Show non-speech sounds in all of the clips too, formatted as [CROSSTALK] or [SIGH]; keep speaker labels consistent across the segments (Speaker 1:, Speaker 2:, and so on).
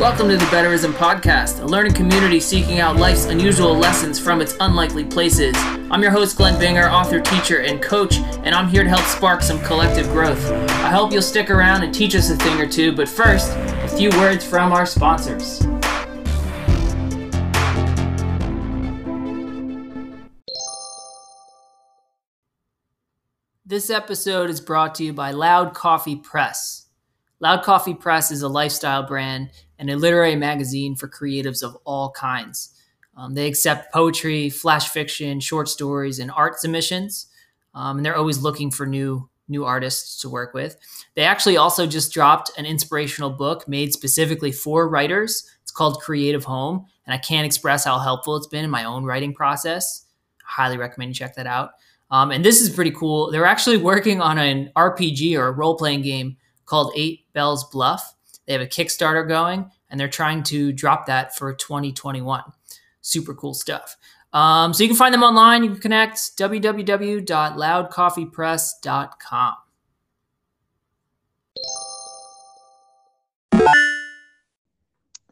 Speaker 1: Welcome to the Betterism Podcast, a learning community seeking out life's unusual lessons from its unlikely places. I'm your host, Glen Binger, author, teacher, and coach, and I'm here to help spark some collective growth. I hope you'll stick around and teach us a thing or two, but first, a few words from our sponsors. This episode is brought to you by Loud Coffee Press. Loud Coffee Press is a lifestyle brand and a literary magazine for creatives of all kinds. Um, they accept poetry, flash fiction, short stories, and art submissions, um, and they're always looking for new new artists to work with. They actually also just dropped an inspirational book made specifically for writers. It's called Creative Home, and I can't express how helpful it's been in my own writing process. Highly recommend you check that out. Um, and this is pretty cool. They're actually working on an RPG or a role playing game called Eight Bells Bluff. They have a Kickstarter going, and they're trying to drop that for 2021. Super cool stuff. Um, so you can find them online. You can connect www.loudcoffeepress.com.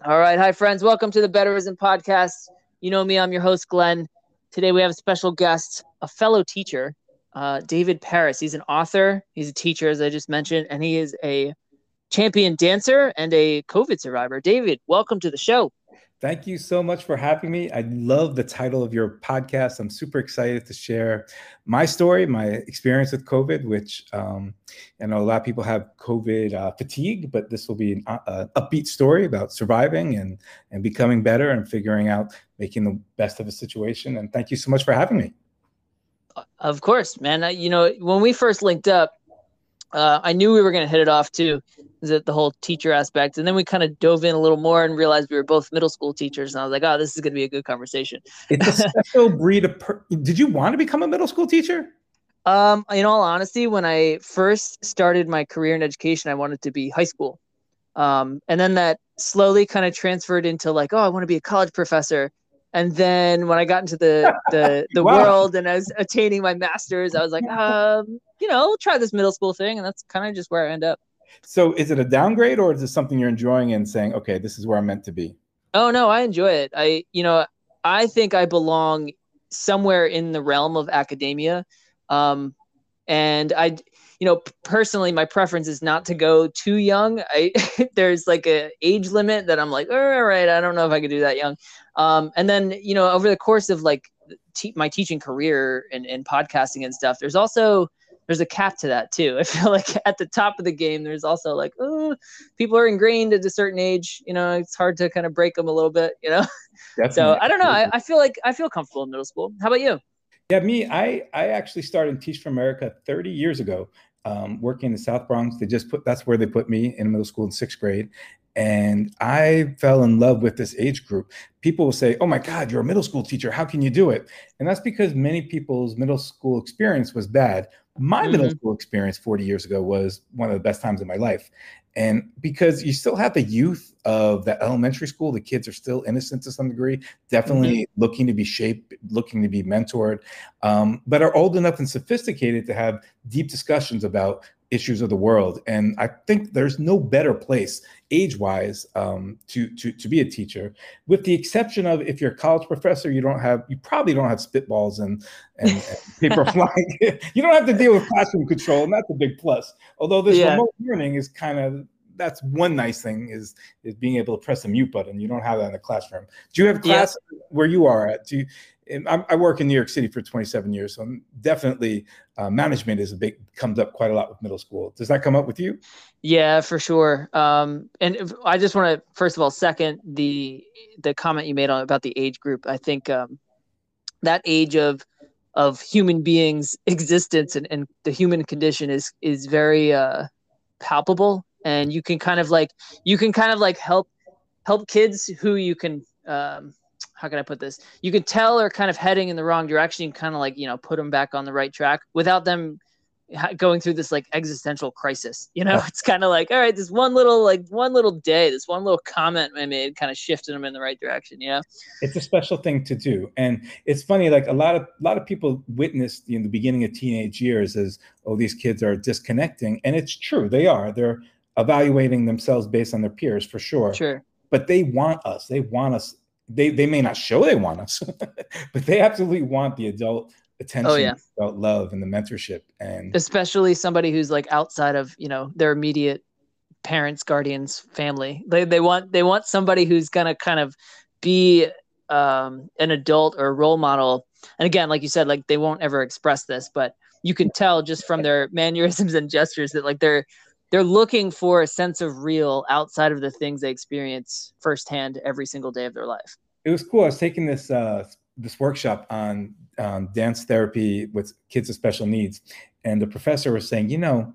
Speaker 1: All right. Hi, friends. Welcome to the Betterism Podcast. You know me, I'm your host, Glen. Today we have a special guest, a fellow teacher, uh, David Paris. He's an author, he's a teacher, as I just mentioned, and he is a champion dancer and a COVID survivor. David, welcome to the show.
Speaker 2: Thank you so much for having me. I love the title of your podcast. I'm super excited to share my story, my experience with COVID, which um, I know a lot of people have COVID uh, fatigue, but this will be an uh, upbeat story about surviving and and becoming better and figuring out making the best of a situation. And thank you so much for having me.
Speaker 1: Of course, man. You know, when we first linked up, uh, I knew we were going to hit it off too the, the whole teacher aspect. And then we kind of dove in a little more and realized we were both middle school teachers. And I was like, oh, this is going to be a good conversation.
Speaker 2: It's a [LAUGHS] special breed of. Per- Did you want to become a middle school teacher?
Speaker 1: Um, in all honesty, when I first started my career in education, I wanted to be high school. Um, and then that slowly kind of transferred into like, oh, I want to be a college professor. And then when I got into the the, [LAUGHS] the wow. world and I was attaining my master's, I was like, um, you know, try this middle school thing, and that's kind of just where I end up.
Speaker 2: So is it a downgrade or is it something you're enjoying and saying, okay, this is where I'm meant to be?
Speaker 1: Oh no, I enjoy it. I you know, I think I belong somewhere in the realm of academia. Um, and I you know, personally, my preference is not to go too young. I [LAUGHS] there's like a age limit that I'm like, all right, I don't know if I could do that young. Um, and then you know, over the course of like te- my teaching career and, and podcasting and stuff, there's also there's a cap to that too. [LAUGHS] I feel like at the top of the game, there's also like, oh, people are ingrained at a certain age. You know, it's hard to kind of break them a little bit. You know, [LAUGHS] Definitely. so I don't know. I, I feel like I feel comfortable in middle school. How about you?
Speaker 2: Yeah, me. I I actually started Teach for America 30 years ago, um, working in the South Bronx. They just put that's where they put me in middle school in sixth grade, and I fell in love with this age group. People will say, "Oh my God, you're a middle school teacher. How can you do it?" And that's because many people's middle school experience was bad. My mm-hmm. middle school experience 40 years ago was one of the best times of my life. And because you still have the youth of the elementary school, the kids are still innocent to some degree, definitely mm-hmm. looking to be shaped, looking to be mentored, um, but are old enough and sophisticated to have deep discussions about issues of the world. And I think there's no better place age-wise um, to, to, to be a teacher, with the exception of if you're a college professor, you don't have, you probably don't have spitballs and, and, and [LAUGHS] paper flying. [LAUGHS] you don't have to deal with classroom control, and that's a big plus. Although this yeah. remote learning is kind of, that's one nice thing is is being able to press a mute button. You don't have that in the classroom. Do you have class yeah. where you are at? Do you, I work in New York City for 27 years, so definitely uh, management is a big comes up quite a lot with middle school. Does that come up with you?
Speaker 1: Yeah, for sure. Um, and I just want to first of all second the the comment you made on about the age group. I think um, that age of of human beings' [LAUGHS] existence and, and the human condition is is very uh, palpable, and you can kind of like you can kind of like help help kids who you can. Um, how can I put this? You could tell are kind of heading in the wrong direction. You kind of like, you know, put them back on the right track without them going through this like existential crisis. [LAUGHS] You know, it's kind of like, all right, this one little, like one little day, this one little comment I made kind of shifted them in the right direction. You know,
Speaker 2: it's a special thing to do. And it's funny, like a lot of, a lot of people witnessed in the beginning of teenage years as, oh, these kids are disconnecting. And it's true. They are, they're evaluating themselves based on their peers for sure.
Speaker 1: Sure
Speaker 2: but they want us. They want us. They they may not show they want us, [LAUGHS] but they absolutely want the adult attention, oh, yeah. adult love, and the mentorship. And
Speaker 1: especially somebody who's like outside of you know their immediate parents, guardians, family. They they want they want somebody who's gonna kind of be um, an adult or a role model. And again, like you said, like they won't ever express this, but you can tell just from their mannerisms and gestures that like they're they're looking for a sense of real outside of the things they experience firsthand every single day of their life.
Speaker 2: It was cool. I was taking this uh, this workshop on um, dance therapy with kids with special needs, and the professor was saying, you know,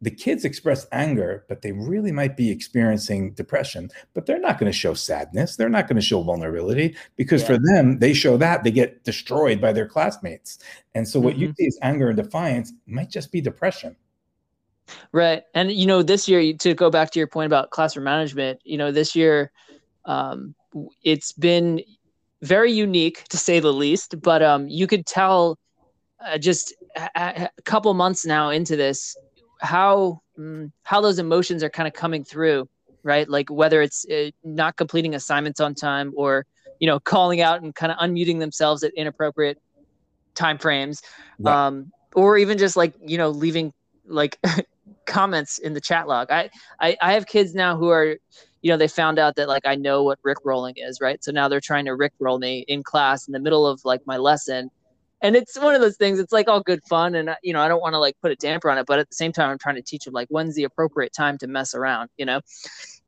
Speaker 2: the kids express anger, but they really might be experiencing depression, but they're not going to show sadness. They're not going to show vulnerability because yeah. for them, they show that they get destroyed by their classmates. And so what mm-hmm. you see is anger and defiance might just be depression.
Speaker 1: Right. And, you know, this year, to go back to your point about classroom management, you know, this year, um, it's been very unique to say the least, but um, you could tell uh, just a, a couple months now into this how mm, how those emotions are kind of coming through right like whether it's uh, not completing assignments on time or you know calling out and kind of unmuting themselves at inappropriate time frames right. um or even just like you know leaving like [LAUGHS] comments in the chat log. I, I i have kids now who are you know they found out that like i know what rick rolling is right? So now they're trying to rick roll me in class in the middle of like my lesson. And it's one of those things it's like all good fun and you know i don't want to like put a damper on it but at the same time i'm trying to teach them like when's the appropriate time to mess around you know?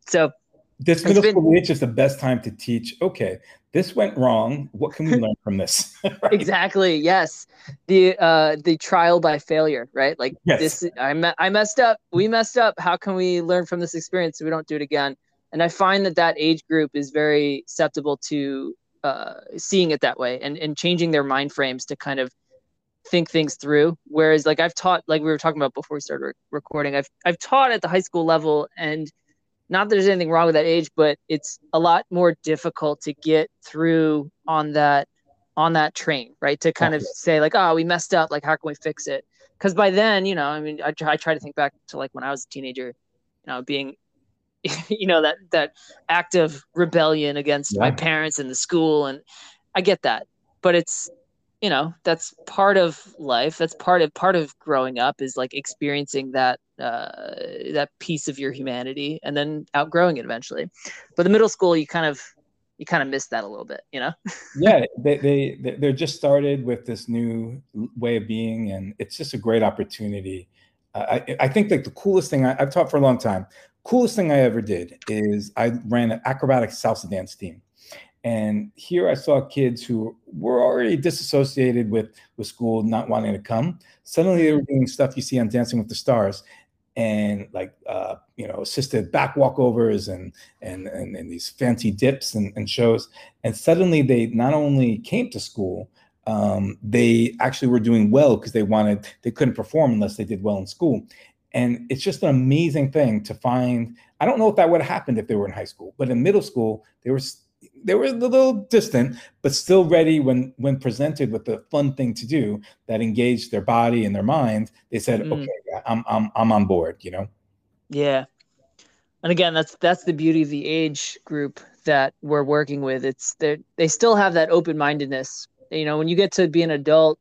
Speaker 1: So
Speaker 2: this middle been, school age is the best time to teach. Okay this went wrong. What can we [LAUGHS] learn from this? [LAUGHS]
Speaker 1: Right? exactly yes. The uh the trial by failure right? Like yes. this i i messed up. We messed up. How can we learn from this experience so we don't do it again? And i find that that age group is very susceptible to uh, seeing it that way and, and changing their mind frames to kind of think things through. Whereas like I've taught, like we were talking about before we started re- recording, I've, I've taught at the high school level and not that there's anything wrong with that age, but it's a lot more difficult to get through on that, on that train, right. To kind of say like, oh, we messed up. Like, how can we fix it? Cause by then, you know, I mean, I try, I try to think back to like when I was a teenager, you know, being [LAUGHS] you know that that act of rebellion against yeah. my parents and the school and i get that but it's you know that's part of life that's part of part of growing up is like experiencing that uh that piece of your humanity and then outgrowing it eventually but the middle school you kind of you kind of miss that a little bit you know [LAUGHS]
Speaker 2: yeah they, they they're just started with this new way of being and it's just a great opportunity I, I think like the coolest thing I, have taught for a long time coolest thing I ever did is I ran an acrobatic salsa dance team. And here I saw kids who were already disassociated with, with school, not wanting to come. Suddenly they were doing stuff you see on Dancing with the Stars and like, uh, you know, assisted back walkovers and, and, and, and these fancy dips and, and shows. And suddenly they not only came to school, um, they actually were doing well because they wanted, they couldn't perform unless they did well in school. And it's just an amazing thing to find. I don't know if that would have happened if they were in high school, but in middle school, they were they were a little distant, but still ready when when presented with the fun thing to do that engaged their body and their mind. They said, mm. "Okay, I'm I'm I'm on board." You know.
Speaker 1: Yeah, and again, that's that's the beauty of the age group that we're working with. It's they they still have that open mindedness. You know, when you get to be an adult,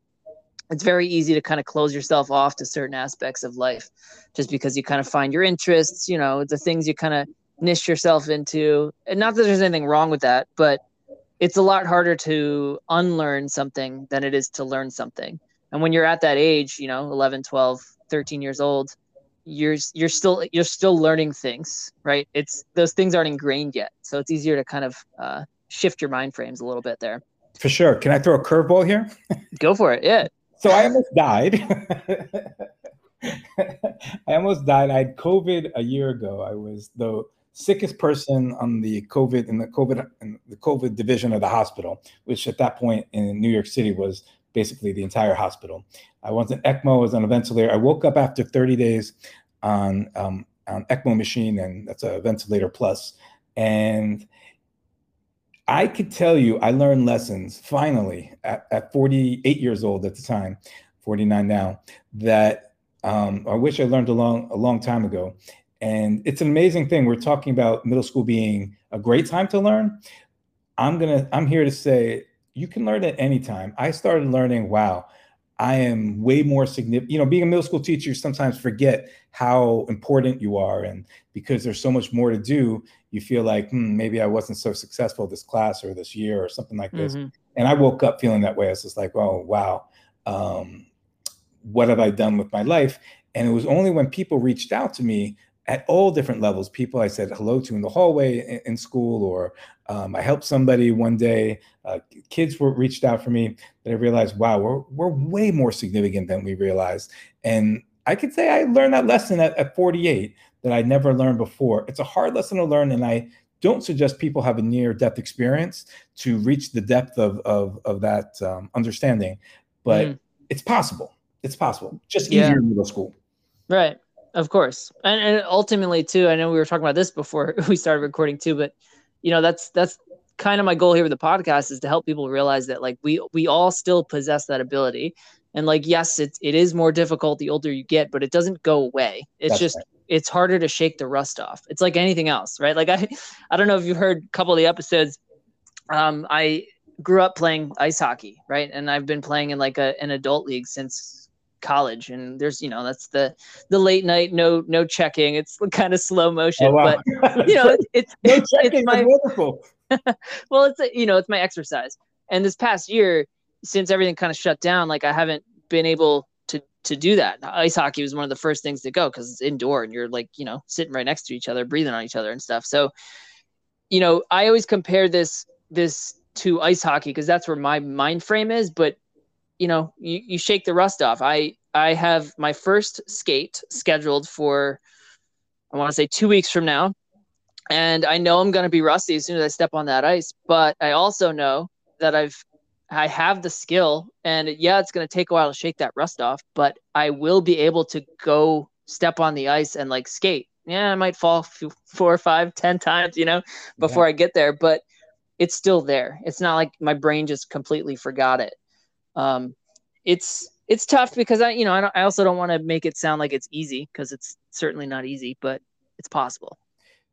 Speaker 1: it's very easy to kind of close yourself off to certain aspects of life just because you kind of find your interests you know the things you kind of niche yourself into and not that there's anything wrong with that but it's a lot harder to unlearn something than it is to learn something. And when you're at that age you know 11 12 13 years old you're you're still you're still learning things right? It's those things aren't ingrained yet. So it's easier to kind of uh, shift your mind frames a little bit there.
Speaker 2: For sure. Can i throw a curveball here? [LAUGHS]
Speaker 1: Go for it. Yeah.
Speaker 2: So I almost died. [LAUGHS] I almost died. I had COVID a year ago. I was the sickest person on the COVID in the COVID in the COVID division of the hospital, which at that point in New York City was basically the entire hospital. I was an ECMO, I was on a ventilator. I woke up after 30 days on um, on ECMO machine, and that's a ventilator plus. And I could tell you, I learned lessons finally at, at 48 years old at the time, 49 now, that um, I wish I learned a long, a long time ago. And it's an amazing thing. We're talking about middle school being a great time to learn. I'm gonna I'm here to say you can learn at any time. I started learning, wow, I am way more significant. You know, being a middle school teacher, you sometimes forget how important you are. And because there's so much more to do, you feel like hmm, maybe I wasn't so successful this class or this year or something like this. Mm-hmm. And I woke up feeling that way. I was just like, oh, wow, um, what have I done with my life? And it was only when people reached out to me at all different levels, people I said hello to in the hallway in, school, or um, I helped somebody one day, uh, kids were reached out for me that I realized, wow, we're, we're way more significant than we realized. And I could say I learned that lesson at, at 48 that I never learned before. It's a hard lesson to learn, and I don't suggest people have a near death experience to reach the depth of, of, of that um, understanding, but mm. it's possible. It's possible. Just easier yeah. in middle school.
Speaker 1: Right. Of course. And, and ultimately too, I know we were talking about this before [LAUGHS] we started recording too, but you know, that's that's kind of my goal here with the podcast is to help people realize that like we we all still possess that ability. And like yes, it it is more difficult the older you get, but it doesn't go away. It's that's just right. it's harder to shake the rust off. It's like anything else, right? Like [LAUGHS] I I don't know if you heard a couple of the episodes. Um I grew up playing ice hockey, right? And I've been playing in like a an adult league since college and there's you know that's the the late night no no checking. It's kind of slow motion oh, wow. but you know it's it's, [LAUGHS] no it's, it's my wonderful. [LAUGHS] Well it's a, you know it's my exercise. And this past year since everything kind of shut down like i haven't been able to to do that. Ice hockey was one of the first things to go because it's indoor and you're like you know sitting right next to each other breathing on each other and stuff. So you know i always compare this this to ice hockey because that's where my mind frame is but you know you, you shake the rust off. I i have my first skate scheduled for i want to say two weeks from now. And i know i'm going to be rusty as soon as i step on that ice but i also know that i've i have the skill and yeah it's going to take a while to shake that rust off but i will be able to go step on the ice and like skate. Yeah i might fall four or five ten times you know before yeah. i get there but it's still there. It's not like my brain just completely forgot it um, it's it's tough because I you know I, I also don't want to make it sound like it's easy because it's certainly not easy, but it's possible.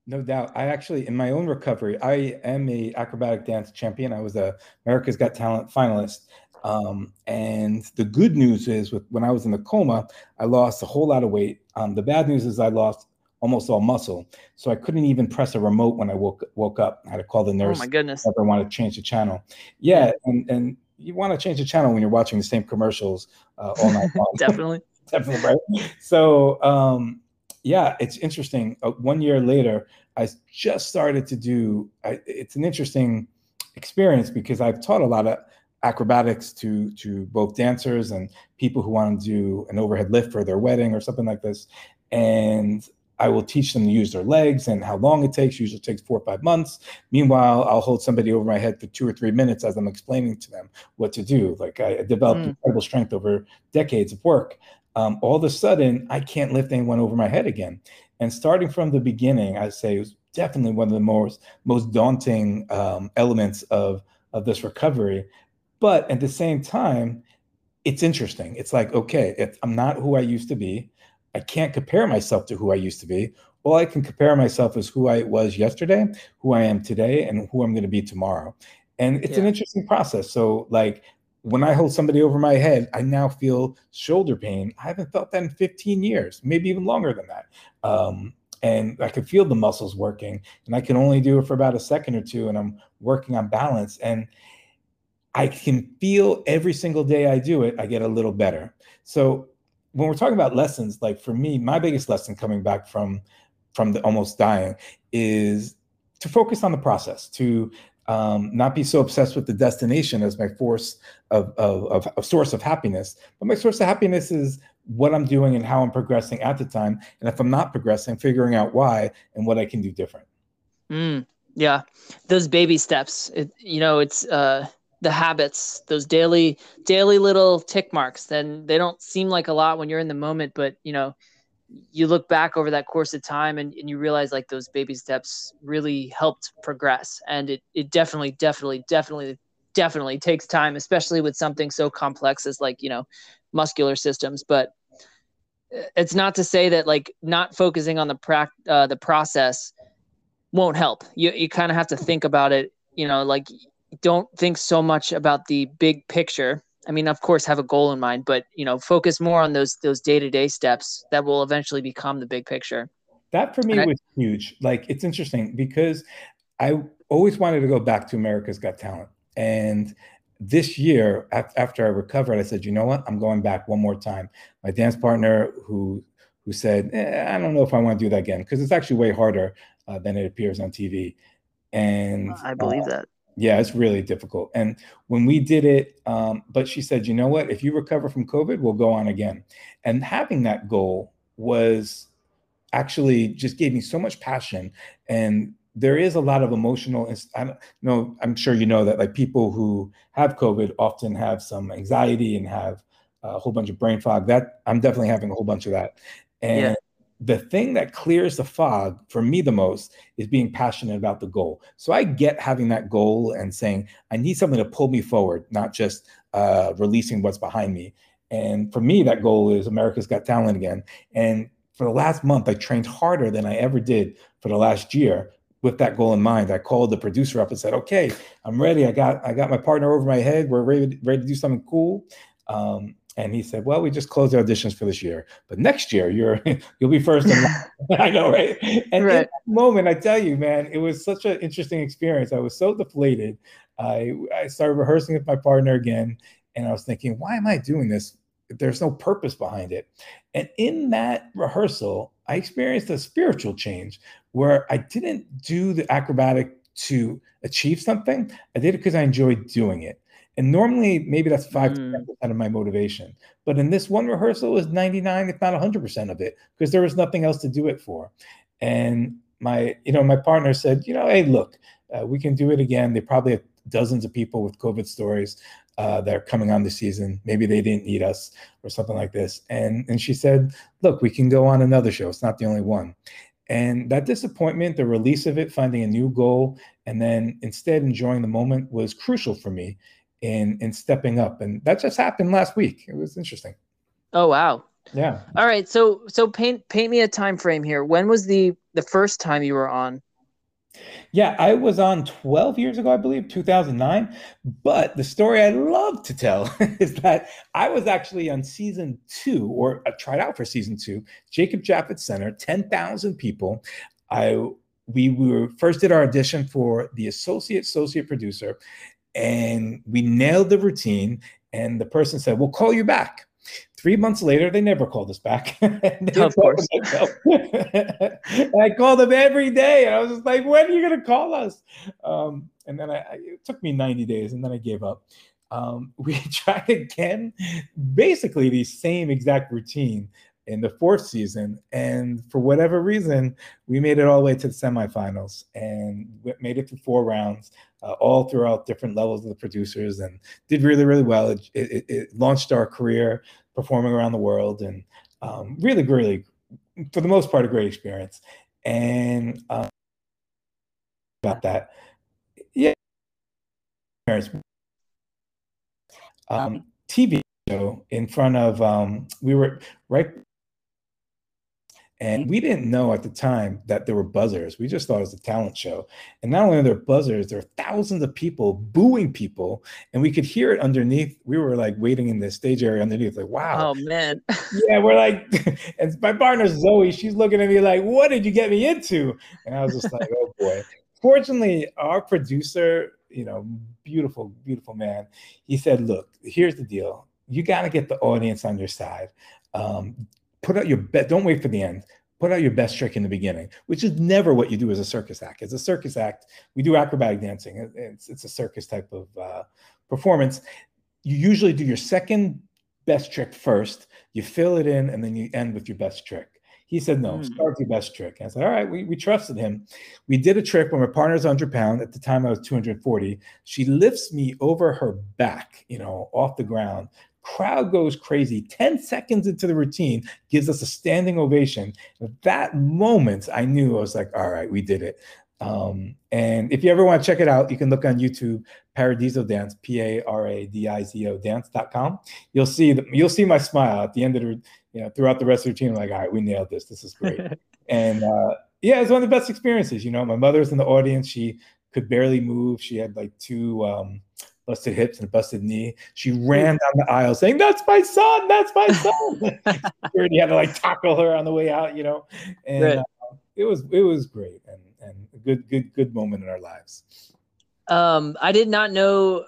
Speaker 2: No doubt. I actually, in my own recovery, I am a acrobatic dance champion. I was a America's Got Talent finalist. Um, and the good news is, with when I was in the coma, I lost a whole lot of weight. Um, the bad news is I lost almost all muscle, so I couldn't even press a remote when I woke woke up. I had to call the nurse.
Speaker 1: Oh my goodness!
Speaker 2: I wanted to change the channel. Yeah, and and you want to change the channel when you're watching the same commercials uh, all night long. [LAUGHS]
Speaker 1: Definitely. [LAUGHS]
Speaker 2: Definitely, right? So, um, yeah, it's interesting. Uh, one year later, I just started to do. I, it's an interesting experience because I've taught a lot of acrobatics to to both dancers and people who want to do an overhead lift for their wedding or something like this. And I will teach them to use their legs and how long it takes. Usually takes four or five months. Meanwhile, I'll hold somebody over my head for two or three minutes as I'm explaining to them what to do. Like I developed mm. incredible strength over decades of work. Um, all of a sudden, I can't lift anyone over my head again. And starting from the beginning, I say it was definitely one of the most most daunting um, elements of of this recovery. But at the same time, it's interesting. It's like, okay, I'm not who I used to be. I can't compare myself to who I used to be. All I can compare myself is who I was yesterday, who I am today, and who I'm going to be tomorrow. And it's yeah. an interesting process. So, like, when I hold somebody over my head, I now feel shoulder pain. I haven't felt that in 15 years, maybe even longer than that. Um, and I can feel the muscles working, and I can only do it for about a second or two, and I'm working on balance. And I can feel every single day I do it, I get a little better. So when we're talking about lessons, like for me, my biggest lesson coming back from from the almost dying is to focus on the process, to um, not be so obsessed with the destination as my force of, of, of, source of happiness. But my source of happiness is what I'm doing and how I'm progressing at the time. And if I'm not progressing, figuring out why and what I can do different.
Speaker 1: Mm, yeah, those baby steps. It, you know, it's uh, the habits, those daily daily little tick marks. Then they don't seem like a lot when you're in the moment, but you know, you look back over that course of time and, and you realize like those baby steps really helped progress. And it it definitely, definitely, definitely, definitely takes time, especially with something so complex as like, you know, muscular systems. But it's not to say that like not focusing on the prac uh, the process won't help. You you kind of have to think about it. You know, like don't think so much about the big picture. I mean, of course, have a goal in mind, but you know, focus more on those those day to day steps that will eventually become the big picture.
Speaker 2: That for me and was I, huge. Like, it's interesting because I always wanted to go back to America's Got Talent, and this year after I recovered, I said, you know what, I'm going back one more time. My dance partner, who who said, eh, I don't know if I want to do that again because it's actually way harder uh, than it appears on TV. And
Speaker 1: I believe uh, that.
Speaker 2: Yeah, it's really difficult. And when we did it, um, but she said, you know what? If you recover from COVID, we'll go on again. And having that goal was actually just gave me so much passion. And there is a lot of emotional. I don't know. I'm sure you know that like people who have COVID often have some anxiety and have a whole bunch of brain fog. That I'm definitely having a whole bunch of that. And yeah the thing that clears the fog for me the most is being passionate about the goal. So I get having that goal and saying, I need something to pull me forward, not just uh, releasing what's behind me. And for me, that goal is America's Got Talent again. And for the last month, I trained harder than I ever did for the last year with that goal in mind. I called the producer up and said, "Okay, I'm ready. I got I got my partner over my head. We're ready ready to do something cool." Um, and he said, "Well, we just closed the auditions for this year, but next year you're [LAUGHS] you'll be first in line." [LAUGHS] [LAUGHS] I know, right? And right. in that moment, I tell you, man, it was such an interesting experience. I was so deflated. I I started rehearsing with my partner again, and I was thinking, "Why am I doing this? There's no purpose behind it." And in that rehearsal, I experienced a spiritual change where I didn't do the acrobatic to achieve something. I did it because I enjoyed doing it. And normally, maybe that's five mm. percent of my motivation. But in this one rehearsal, it was 99, if not 100% of it, because there was nothing else to do it for. And my, you know, my partner said, you know, hey, look, uh, we can do it again. They probably have dozens of people with COVID stories uh, that are coming on the season. Maybe they didn't need us or something like this. And and she said, look, we can go on another show. It's not the only one. And that disappointment, the release of it, finding a new goal, and then instead enjoying the moment was crucial for me in in stepping up. And that just happened last week. It was interesting.
Speaker 1: Oh wow.
Speaker 2: Yeah.
Speaker 1: All right. So so paint paint me a time frame here. When was the the first time you were on?
Speaker 2: Yeah i was on 12 years ago i believe 2009 but the story i love to tell [LAUGHS] is that i was actually on season two or I tried out for season two jacob Javits center 10000 people. I we, we were first did our audition for the associate associate producer and we nailed the routine. And the person said, We'll call you back. Three months later, they never called us back. [LAUGHS]
Speaker 1: of course. [LAUGHS]
Speaker 2: I called them every day. And I was just like, when are you going to call us? Um, and then I, I, it took me 90 days and then I gave up. Um, [LAUGHS] we tried again, basically the same exact routine in the fourth season. And for whatever reason, we made it all the way to the semifinals and made it through four rounds, uh, all throughout different levels of the producers, and did really, really well. It, it, it launched our career performing around the world, and um, really, really, for the most part, a great experience. And um, about that, yeah, um, TV show in front of um, we were right and we didn't know at the time that there were buzzers. We just thought it was a talent show. And not only are there buzzers, there are thousands of people booing people. And we could hear it underneath. We were like waiting in the stage area underneath, like, wow.
Speaker 1: Oh, man.
Speaker 2: yeah, we're like, [LAUGHS] [LAUGHS] and my partner Zoe, she's looking at me like, what did you get me into? And I was just like, oh boy. Fortunately, our producer, you know, beautiful, beautiful man, he said, look, here's the deal. You got to get the audience on your side. Um, put out your best, don't wait for the end. Put out your best trick in the beginning, which is never what you do as a circus act. As a circus act, we do acrobatic dancing. It's, it's a circus type of uh, performance. You usually do your second best trick first, you fill it in, and then you end with your best trick. He said, no, mm. start with your best trick. And I said, all right, we, we trusted him. We did a trick when my partner's 100 pound. At the time, I was 240. She lifts me over her back, you know, off the ground, Crowd goes crazy. 10 seconds into the routine gives us a standing ovation. At that moment, I knew I was like, all right, we did it. Um, and if you ever want to check it out, you can look on YouTube, Paradizo Dance, P A R A D I Z O dance.com. You'll see the, you'll see my smile at the end of the, you know, throughout the rest of the routine. I'm like, all right, we nailed this. This is great. [LAUGHS] and uh, yeah, it's one of the best experiences. You know, my mother's in the audience. She could barely move. She had like two um, busted hips and a busted knee. She ran down the aisle saying, "That's my son! That's my son!" [LAUGHS] [LAUGHS] Security had to like tackle her on the way out. You know, and right. uh, it was it was great and and a good good good moment in our lives.
Speaker 1: Um, I did not know.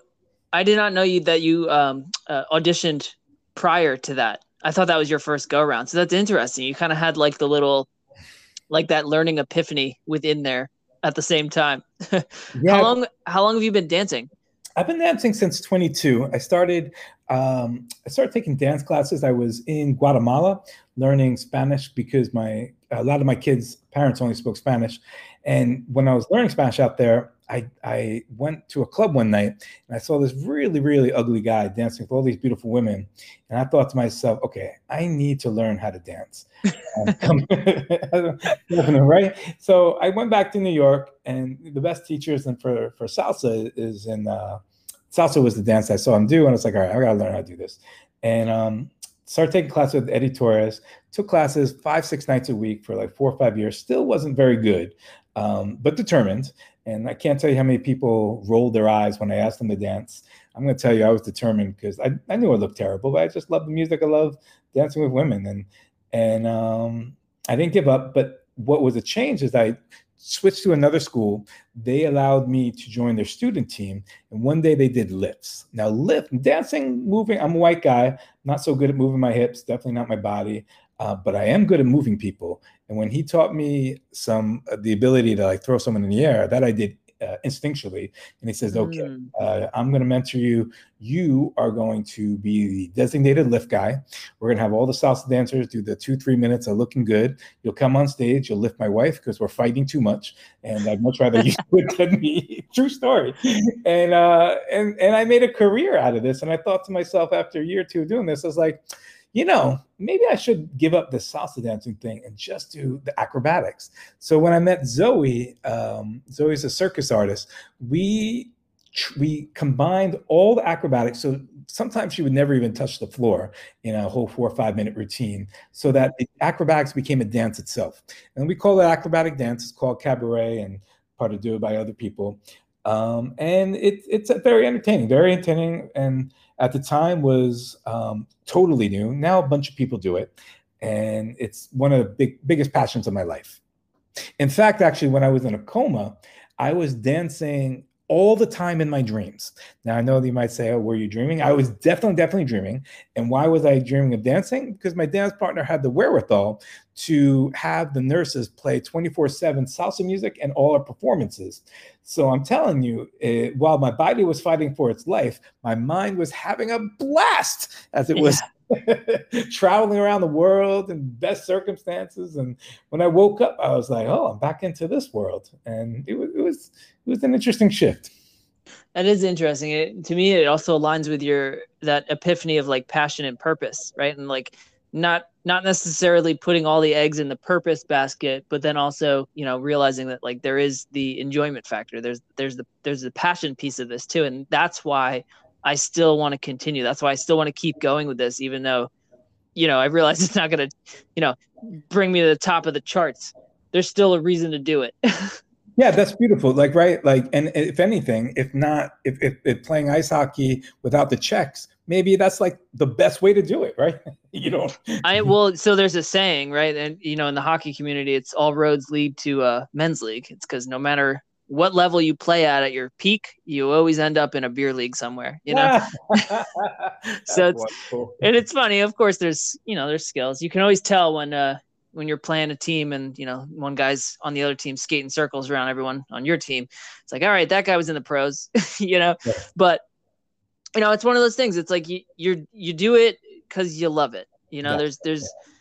Speaker 1: I did not know you that you um, uh, auditioned prior to that. I thought that was your first go around. So that's interesting. You kind of had like the little, like that learning epiphany within there at the same time. [LAUGHS] yeah. How long? How long have you been dancing?
Speaker 2: I've been dancing since 22. I started. Um, I started taking dance classes. I was in Guatemala learning Spanish because my a lot of my kids' parents only spoke Spanish, and when I was learning Spanish out there, I, I went to a club one night and I saw this really, really ugly guy dancing with all these beautiful women. And I thought to myself, okay, I need to learn how to dance. [LAUGHS] [LAUGHS] right? So I went back to New York and the best teachers and for, for salsa is in, uh, salsa was the dance I saw him do. And I was like, all right, I gotta learn how to do this. And um, started taking classes with Eddie Torres, took classes five, six nights a week for like four or five years, still wasn't very good, um, but determined. And I can't tell you how many people rolled their eyes when I asked them to dance. I'm going to tell you, I was determined because I, I knew I looked terrible, but I just love the music. I love dancing with women, and and um, I didn't give up. But what was a change is I switched to another school. They allowed me to join their student team, and one day they did lifts. Now, lift dancing, moving. I'm a white guy, not so good at moving my hips. Definitely not my body. Uh, but I am good at moving people. And when he taught me some uh, the ability to like throw someone in the air, that I did uh, instinctually. And he says, "Okay, mm. uh, I'm going to mentor you. You are going to be the designated lift guy. We're going to have all the salsa dancers do the two three minutes of looking good. You'll come on stage. You'll lift my wife because we're fighting too much, and I'd much rather you do it than me. [LAUGHS] True story. And uh, and and I made a career out of this. And I thought to myself after a year or two doing this, I was like." You know, maybe I should give up the salsa dancing thing and just do the acrobatics. So when I met Zoe, um, Zoe's a circus artist. We we combined all the acrobatics. So sometimes she would never even touch the floor in a whole four or five minute routine, so that the acrobatics became a dance itself. And we call it acrobatic dance. It's called cabaret and part of do it by other people. Um, and it, it's very entertaining, very entertaining, and at the time was um, totally new. Now a bunch of people do it, and it's one of the big biggest passions of my life. In fact, actually, when I was in a coma, I was dancing all the time in my dreams. Now I know that you might say, "Oh, were you dreaming?" I was definitely, definitely dreaming. And why was I dreaming of dancing? Because my dance partner had the wherewithal to have the nurses play 24/7 salsa music and all our performances. So I'm telling you, it, while my body was fighting for its life, my mind was having a blast as it was [LAUGHS] traveling around the world in best circumstances. And when I woke up, I was like, "Oh, I'm back into this world," and it was it was it was an interesting shift.
Speaker 1: That is interesting. It, to me, it also aligns with your that epiphany of like passion and purpose, right? And like not not necessarily putting all the eggs in the purpose basket, but then also you know realizing that like there is the enjoyment factor. There's there's the there's the passion piece of this too, and that's why I still want to continue. That's why I still want to keep going with this, even though, you know, I realize [LAUGHS] it's not going to, you know, bring me to the top of the charts. There's still a reason to do it. [LAUGHS]
Speaker 2: yeah, that's beautiful. Like, right. Like, and if anything, if not, if, if, if playing ice hockey without the checks, maybe that's like the best way to do it, right? [LAUGHS] you know,
Speaker 1: I well, so there's a saying, right? And, you know, in the hockey community, it's all roads lead to a men's league. It's because no matter what level you play at at your peak, you always end up in a beer league somewhere, you know? [LAUGHS] [LAUGHS] so it's, wonderful. and it's funny. Of course, there's, you know, there's skills. You can always tell when, uh, when you're playing a team and, you know, one guy's on the other team skating circles around everyone on your team. It's like, all right, that guy was in the pros, [LAUGHS] you know, yeah. but you know, it's one of those things. It's like you, you're, you do it cause you love it. You know, yeah. there's, there's, yeah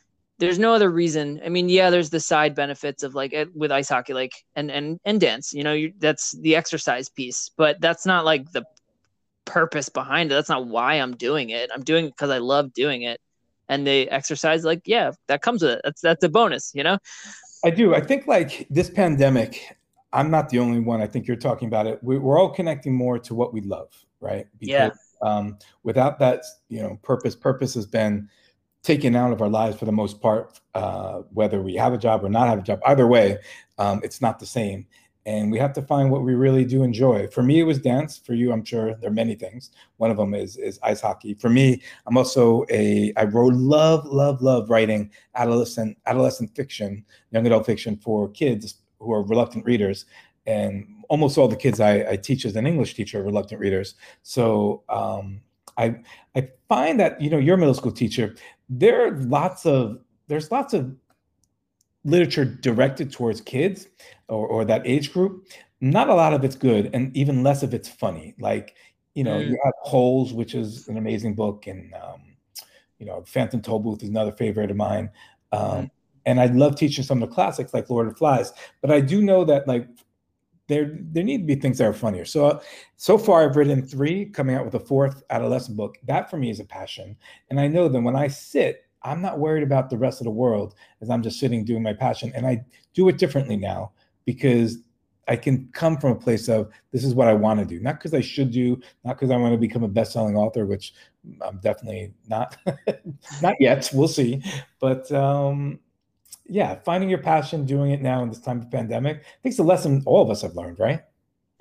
Speaker 1: there's no other reason. I mean, yeah, there's the side benefits of like with ice hockey, like and and and dance. You know, you, that's the exercise piece, but that's not like the purpose behind it. That's not why I'm doing it. I'm doing it because I love doing it, and the exercise, like, yeah, that comes with it. That's that's a bonus, you know.
Speaker 2: I do. I think like this pandemic, I'm not the only one. I think you're talking about it. We're all connecting more to what we love, right?
Speaker 1: Because, yeah.
Speaker 2: Um, without that, you know, purpose, purpose has been taken out of our lives for the most part, uh, whether we have a job or not have a job. Either way, um, it's not the same. And we have to find what we really do enjoy. For me, it was dance. For you, I'm sure there are many things. One of them is is ice hockey. For me, I'm also a I wrote love, love, love writing adolescent adolescent fiction, young adult fiction for kids who are reluctant readers. And almost all the kids I, I teach as an English teacher are reluctant readers. So um, I I find that you know you're a middle school teacher. There are lots of there's lots of literature directed towards kids or, or that age group. Not a lot of it's good, and even less of it's funny. Like you know, mm. you have Holes, which is an amazing book, and um, you know, Phantom Tollbooth is another favorite of mine. Um, mm. And I love teaching some of the classics like Lord of the Flies, but I do know that like there there need to be things that are funnier. So uh, so far I've written three, coming out with a fourth adolescent book. That for me is a passion, and I know that when I sit, I'm not worried about the rest of the world as I'm just sitting doing my passion, and I do it differently now because I can come from a place of this is what I want to do, not because I should do, not because I want to become a best-selling author, which I'm definitely not, [LAUGHS] not yet. We'll see, but um, yeah, finding your passion, doing it now in this time of pandemic. I think it's a lesson all of us have learned, right?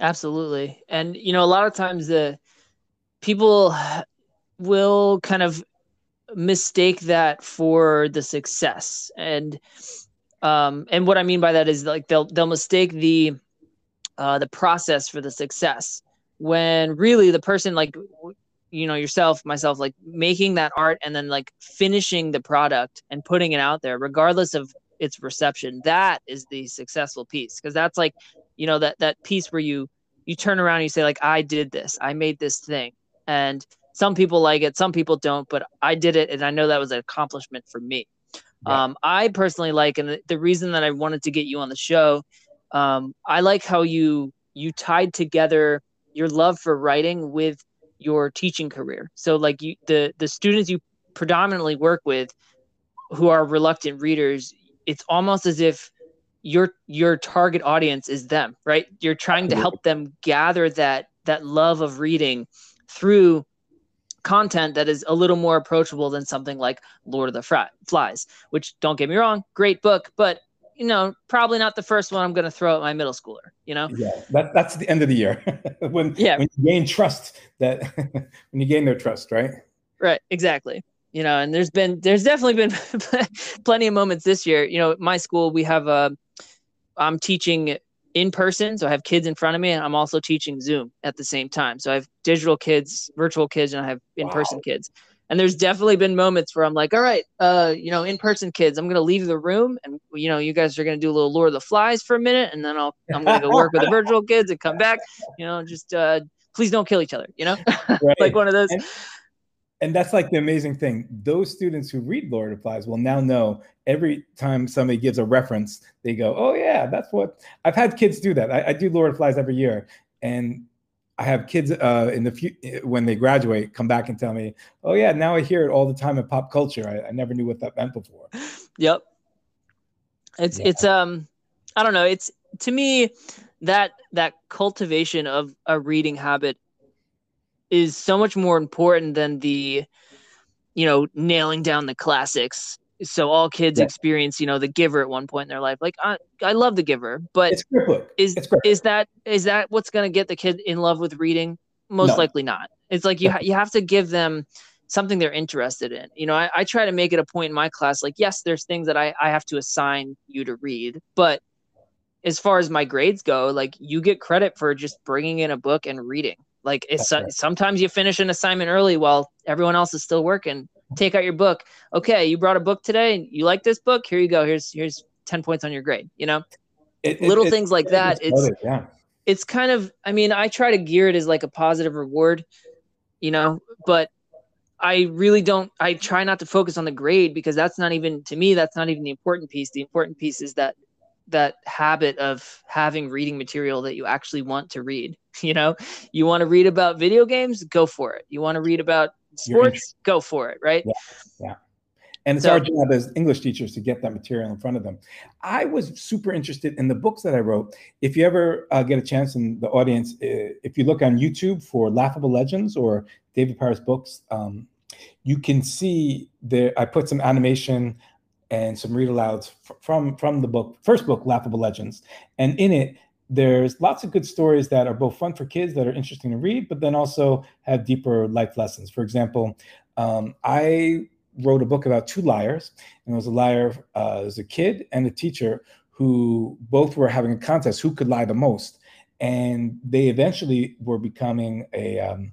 Speaker 1: Absolutely. And you know, a lot of times the people will kind of mistake that for the success. And um and what I mean by that is like they'll they'll mistake the uh the process for the success when really the person like you know yourself myself like making that art and then like finishing the product and putting it out there regardless of its reception that is the successful piece. Because that's like you know that that piece where you you turn around and you say like i did this. I made this thing. And some people like it some people don't but i did it and i know that was an accomplishment for me. Yeah. um i personally like and the, the reason that i wanted to get you on the show um i like how you you tied together your love for writing with your teaching career. So like you the the students you predominantly work with who are reluctant readers, it's almost as if your your target audience is them, right? You're trying to help them gather that that love of reading through content that is a little more approachable than something like Lord of the Flies, which don't get me wrong, great book, but you know, probably not the first one I'm going to throw at my middle schooler, you know?
Speaker 2: Yeah, that, that's the end of the year [LAUGHS] when, yeah. when you gain trust that [LAUGHS] when you gain their trust, right?
Speaker 1: Right, exactly. You know, and there's been, there's definitely been [LAUGHS] plenty of moments this year. You know, my school, we have, uh, I'm teaching in person. So I have kids in front of me and I'm also teaching Zoom at the same time. So I have digital kids, virtual kids, and I have in person wow. kids. And there's definitely been moments where I'm like, all right, uh, you know, in person kids, I'm gonna leave the room and you know, you guys are gonna do a little Lord of the Flies for a minute, and then I'll I'm gonna go [LAUGHS] work with the virtual kids and come back. You know, just uh please don't kill each other, you know? [LAUGHS] Right. like one of those.
Speaker 2: And, and that's like the amazing thing. Those students who read Lord of the Flies will now know every time somebody gives a reference, they go, Oh yeah, that's what I've had kids do that. I, I do Lord of the Flies every year. And I have kids uh, in the few, when they graduate come back and tell me, "Oh yeah, now I hear it all the time in pop culture. I, I never knew what that meant before."
Speaker 1: Yep. It's yeah. it's um I don't know. It's to me that that cultivation of a reading habit is so much more important than the you know nailing down the classics so all kids yeah. experience you know the giver at one point in their life. Like i, I love the giver but is is that is that what's going to get the kid in love with reading? Most no. likely not. It's like you, ha- you have to give them something they're interested in. You know I, I try to make it a point in my class like yes there's things that I, I have to assign you to read but as far as my grades go like you get credit for just bringing in a book and reading. Like it's right. sometimes you finish an assignment early while everyone else is still working take out your book. Okay, you brought a book today. And You like this book? Here you go. Here's here's ten points on your grade. You know, it, little it, things like that. It's it's, yeah. it's kind of. I mean, I try to gear it as like a positive reward. You know, but I really don't. I try not to focus on the grade because that's not even to me. That's not even the important piece. The important piece is that that habit of having reading material that you actually want to read. [LAUGHS] You know, you want to read about video games, go for it. You want to read about sports, go for it, right?
Speaker 2: Yeah. yeah. And it's so, our job as English teachers to get that material in front of them. I was super interested in the books that I wrote. If you ever uh, get a chance in the audience, uh, if you look on YouTube for Laughable Legends or David Paris books, um, you can see there. I put some animation and some read alouds from from the book, first book, Laughable Legends, and in it there's lots of good stories that are both fun for kids that are interesting to read, but then also have deeper life lessons. For example, um, I wrote a book about two liars, and it was a liar, uh, was a kid and a teacher who both were having a contest who could lie the most, and they eventually were becoming a. Um,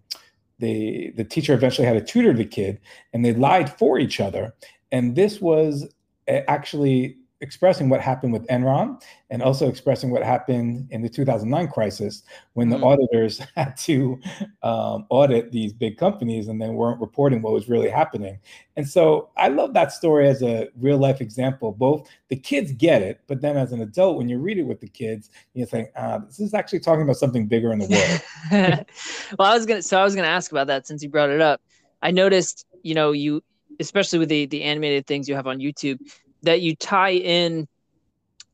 Speaker 2: they the teacher eventually had to tutor the kid, and they lied for each other, and this was actually expressing what happened with Enron and also expressing what happened in the 2009 crisis when the mm. auditors [LAUGHS] had to um, audit these big companies and then weren't reporting what was really happening. And so I love that story as a real life example. Both the kids get it, but then as an adult, when you read it with the kids, you think, ah, this is actually talking about something bigger in the
Speaker 1: world. [LAUGHS] well, I was gonna, so I was gonna ask about that since you brought it up. I noticed, you know, you, especially with the the animated things you have on YouTube that you tie in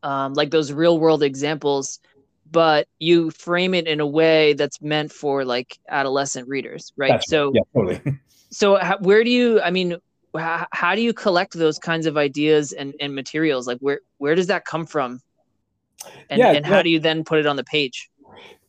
Speaker 1: um, like those real world examples but you frame it in a way that's meant for like adolescent readers right? That's so
Speaker 2: yeah, totally. [LAUGHS]
Speaker 1: so how, where do you i mean how, how do you collect those kinds of ideas and, and materials? Like where where does that come from? And, yeah, and how do you then put it on the page?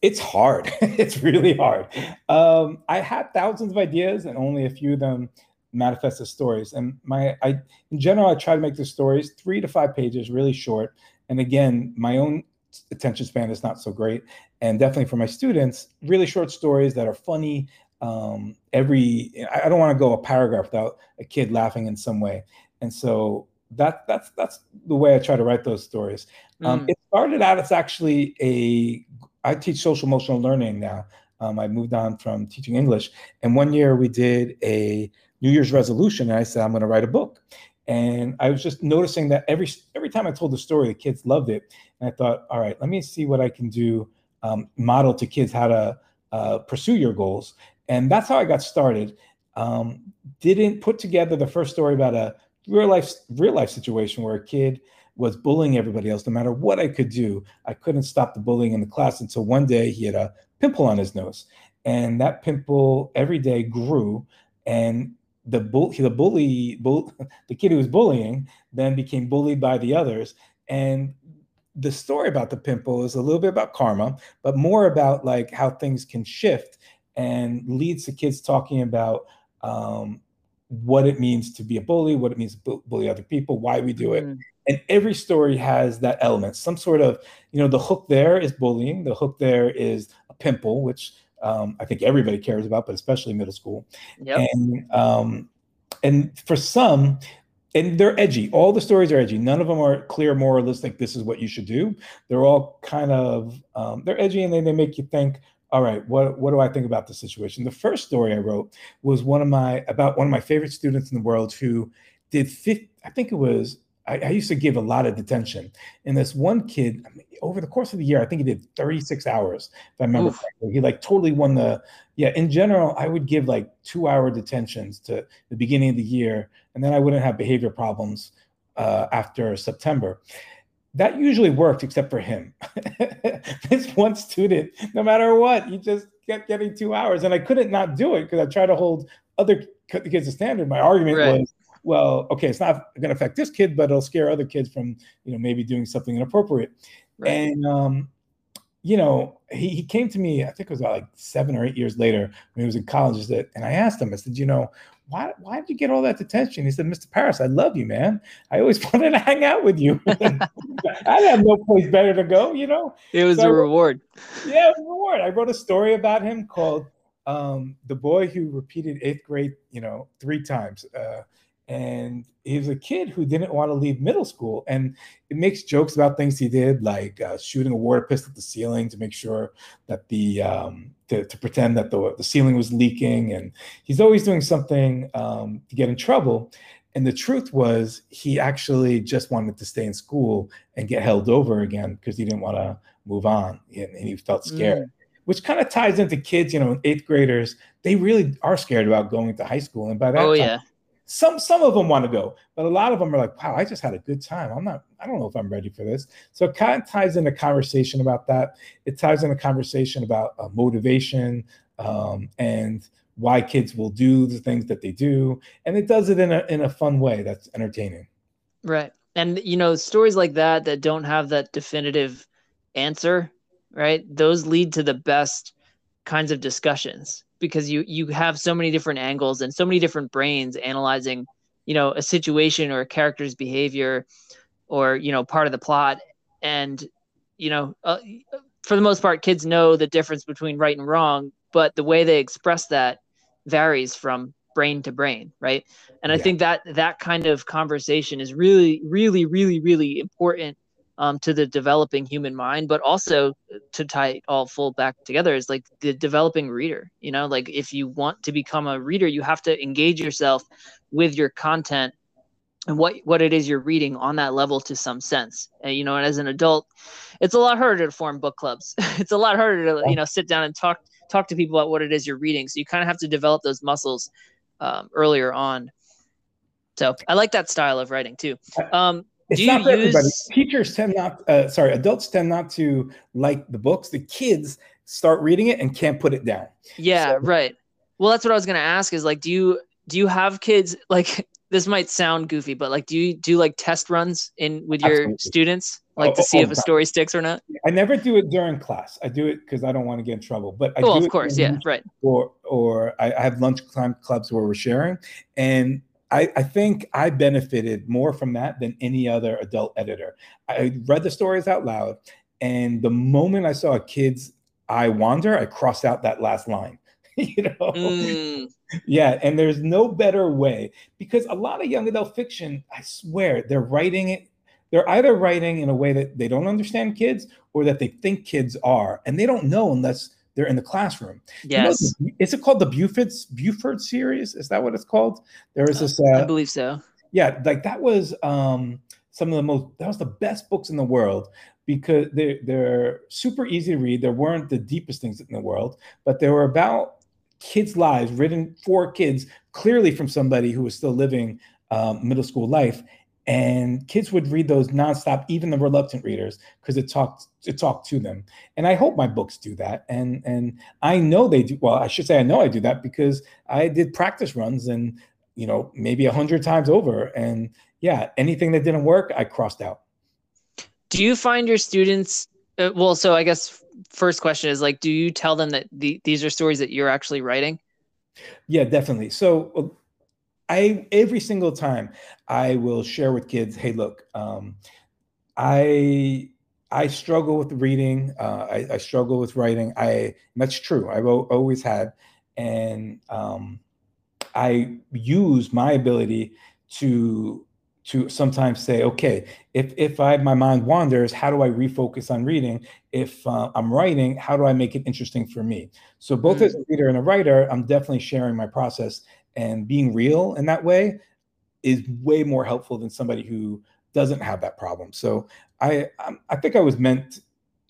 Speaker 2: It's hard. [LAUGHS] It's really hard. Um, i had thousands of ideas and only a few of them manifest as stories. And my, I, in general, I try to make the stories three to five pages, really short. And again, my own attention span is not so great. And definitely for my students, really short stories that are funny. Um, every, I don't want to go a paragraph without a kid laughing in some way. And so that that's that's the way I try to write those stories. Um, mm. It started out as actually a I teach social emotional learning now. Um, I moved on from teaching English, and one year we did a New Year's resolution, and I said I'm going to write a book. And I was just noticing that every every time I told the story, the kids loved it. And I thought, all right, let me see what I can do, um, model to kids how to uh, pursue your goals. And that's how I got started. Um, didn't put together the first story about a real life real life situation where a kid was bullying everybody else. No matter what I could do, I couldn't stop the bullying in the class until one day he had a pimple on his nose, and that pimple every day grew. And the bull, the bully, bull, [LAUGHS] the kid who was bullying, then became bullied by the others. And the story about the pimple is a little bit about karma, but more about like how things can shift and leads to kids talking about um, what it means to be a bully, what it means to bully other people, why we do it. Mm. And every story has that element, some sort of, you know, the hook there is bullying, the hook there is a pimple, which um, I think everybody cares about, but especially middle school. Yep. And um, and for some, and they're edgy. All the stories are edgy. None of them are clear moralistic. This is what you should do. They're all kind of um, they're edgy, and then they make you think. All right, what what do I think about the situation? The first story I wrote was one of my about one of my favorite students in the world who did 50, I think it was I, I, used to give a lot of detention. And this one kid, I mean, over the course of the year, I think he did 36 hours, if I remember correctly. He like totally won the, yeah, in general, I would give like two hour detentions to the beginning of the year, and then I wouldn't have behavior problems uh, after September. That usually worked, except for him. [LAUGHS] this one student, no matter what, he just kept getting two hours. And I couldn't not do it because I tried to hold other kids to standard. My argument right. was, well, okay, it's not going to affect this kid, but it'll scare other kids from, you know, maybe doing something inappropriate. Right. And, um, you know, he, he came to me, I think it was about like seven or eight years later when he was in college. And I asked him, I said, you know, why, why did you get all that attention? He said, Mr. Paris, I love you, man. I always [LAUGHS] wanted to hang out with you. [LAUGHS] I have no place better to go, you know?
Speaker 1: It was so a reward.
Speaker 2: yeah, it was a reward. I wrote a story about him called um, The Boy Who Repeated Eighth Grade, you know, three times. Uh, and he was a kid who didn't want to leave middle school. And it makes jokes about things he did like uh, shooting a water pistol at the ceiling to make sure that the um, to, to, pretend that the, the ceiling was leaking. And he's always doing something um, to get in trouble. And the truth was he actually just wanted to stay in school and get held over again because he didn't want to move on. And, and he felt scared mm. which kind of ties into kids you know eighth graders they really are scared about going to high school. And by that
Speaker 1: oh,
Speaker 2: time,
Speaker 1: yeah
Speaker 2: some some of them want to go, but a lot of them are like, wow, I just had a good time. I'm not, I don't know if I'm ready for this. So it kind of ties in a conversation about that. It ties in a conversation about uh, motivation um, and why kids will do the things that they do, and it does it in a in a fun way that's entertaining.
Speaker 1: Right, and you know stories like that that don't have that definitive answer, right? Those lead to the best kinds of discussions because you you have so many different angles and so many different brains analyzing you know a situation or a character's behavior or you know part of the plot. And you know uh, for the most part kids know the difference between right and wrong but the way they express that varies from brain to brain right? And i think that that kind of conversation is really really really really important um, to the developing human mind, but also to tie it all full back together is like the developing reader. You know, like if you want to become a reader, you have to engage yourself with your content and what what it is you're reading on that level to some sense. And, you know, and as an adult, it's a lot harder to form book clubs. [LAUGHS] it's a lot harder to you know sit down and talk talk to people about what it is you're reading. So you kind of have to develop those muscles um, earlier on. So I like that style of writing too. Um,
Speaker 2: it's not for use... everybody. Teachers tend not, uh, sorry, adults tend not to like the books. The kids start reading it and can't put it down.
Speaker 1: Yeah, so, right. Well, that's what I was gonna ask. Is like, do you do you have kids like? [LAUGHS] This might sound goofy, but like, do you do like test runs in with your absolutely. students, like oh, to see oh, if a story sticks or not?
Speaker 2: I never do it during class. I do it because I don't want to get in trouble. But I
Speaker 1: oh,
Speaker 2: do
Speaker 1: of course, yeah, right.
Speaker 2: Or or I, I have lunchtime clubs where we're sharing, and I, I, think I benefited more from that than any other adult editor. I read the stories out loud, and the moment I saw a kid's eye wander, I crossed out that last line. [LAUGHS] you know, mm. yeah. And there's no better way because a lot of young adult fiction, I swear, they're writing it. They're either writing in a way that they don't understand kids or that they think kids are, and they don't know unless they're in the classroom.
Speaker 1: Yes.
Speaker 2: You know, is it called the Bluford's Bluford series? Is that what it's called? There is this. Uh,
Speaker 1: I believe so.
Speaker 2: Yeah, like that was um, some of the most. That was the best books in the world because they're they're super easy to read. There weren't the deepest things in the world, but they were about kids' lives, written for kids, clearly from somebody who was still living um, middle school life, and kids would read those nonstop, even the reluctant readers, because it talked it talked to them. And I hope my books do that. And and I know they do. Well, I should say I know I do that because I did practice runs and you know maybe a hundred times over. And yeah, anything that didn't work, I crossed out.
Speaker 1: Do you find your students? Uh, well, so I guess first question is like, do you tell them that the, these are stories that you're actually writing?
Speaker 2: Yeah, definitely. So I every single time I will share with kids, hey, look, um, I I struggle with reading. Uh, I, I, struggle with writing. I that's true. I've always had, and um, I use my ability to to sometimes say, okay, if if I my mind wanders, how do I refocus on reading? If uh, I'm writing, how do I make it interesting for me? So both mm-hmm. as a reader and a writer, I'm definitely sharing my process and being real in that way is way more helpful than somebody who doesn't have that problem. So I I think I was meant.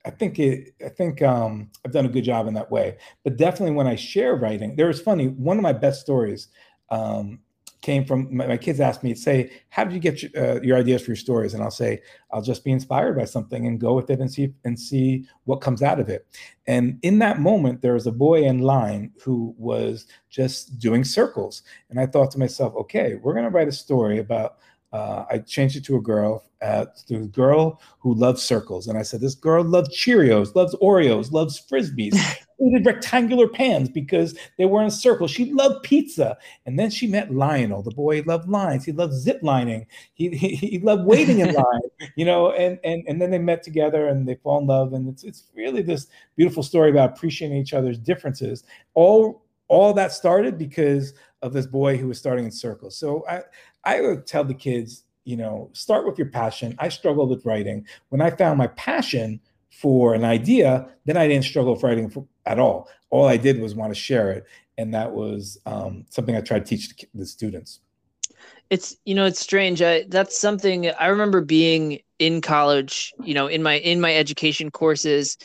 Speaker 2: I think it. I think um, I've done a good job in that way. But definitely when I share writing, there was funny. One of my best stories um, came from my, my, kids asked me, say, how did you get your, uh, your, ideas for your stories? And I'll say, I'll just be inspired by something and go with it and see and see what comes out of it. And in that moment, there was a boy in line who was just doing circles. And I thought to myself, okay, we're going to write a story about uh, I changed it to a girl, uh, a girl who loves circles. And I said, this girl loves Cheerios, loves Oreos, loves Frisbees, [LAUGHS] needed rectangular pans because they were in a circle. She loved pizza. And then she met Lionel, the boy loved lines. He loved zip lining. He, he, he loved waiting in [LAUGHS] line, you know, and, and, and then they met together and they fall in love. And it's, it's really this beautiful story about appreciating each other's differences. All, all that started because of this boy who was starting in circles. So I, I would tell the kids, you know, start with your passion. I struggled with writing. When I found my passion for an idea, then I didn't struggle with writing for, at all. All I did was want to share it. And that was um, something I tried to teach the, the students.
Speaker 1: It's, you know, it's strange. I, that's something I remember being in college, you know, in my, in my education courses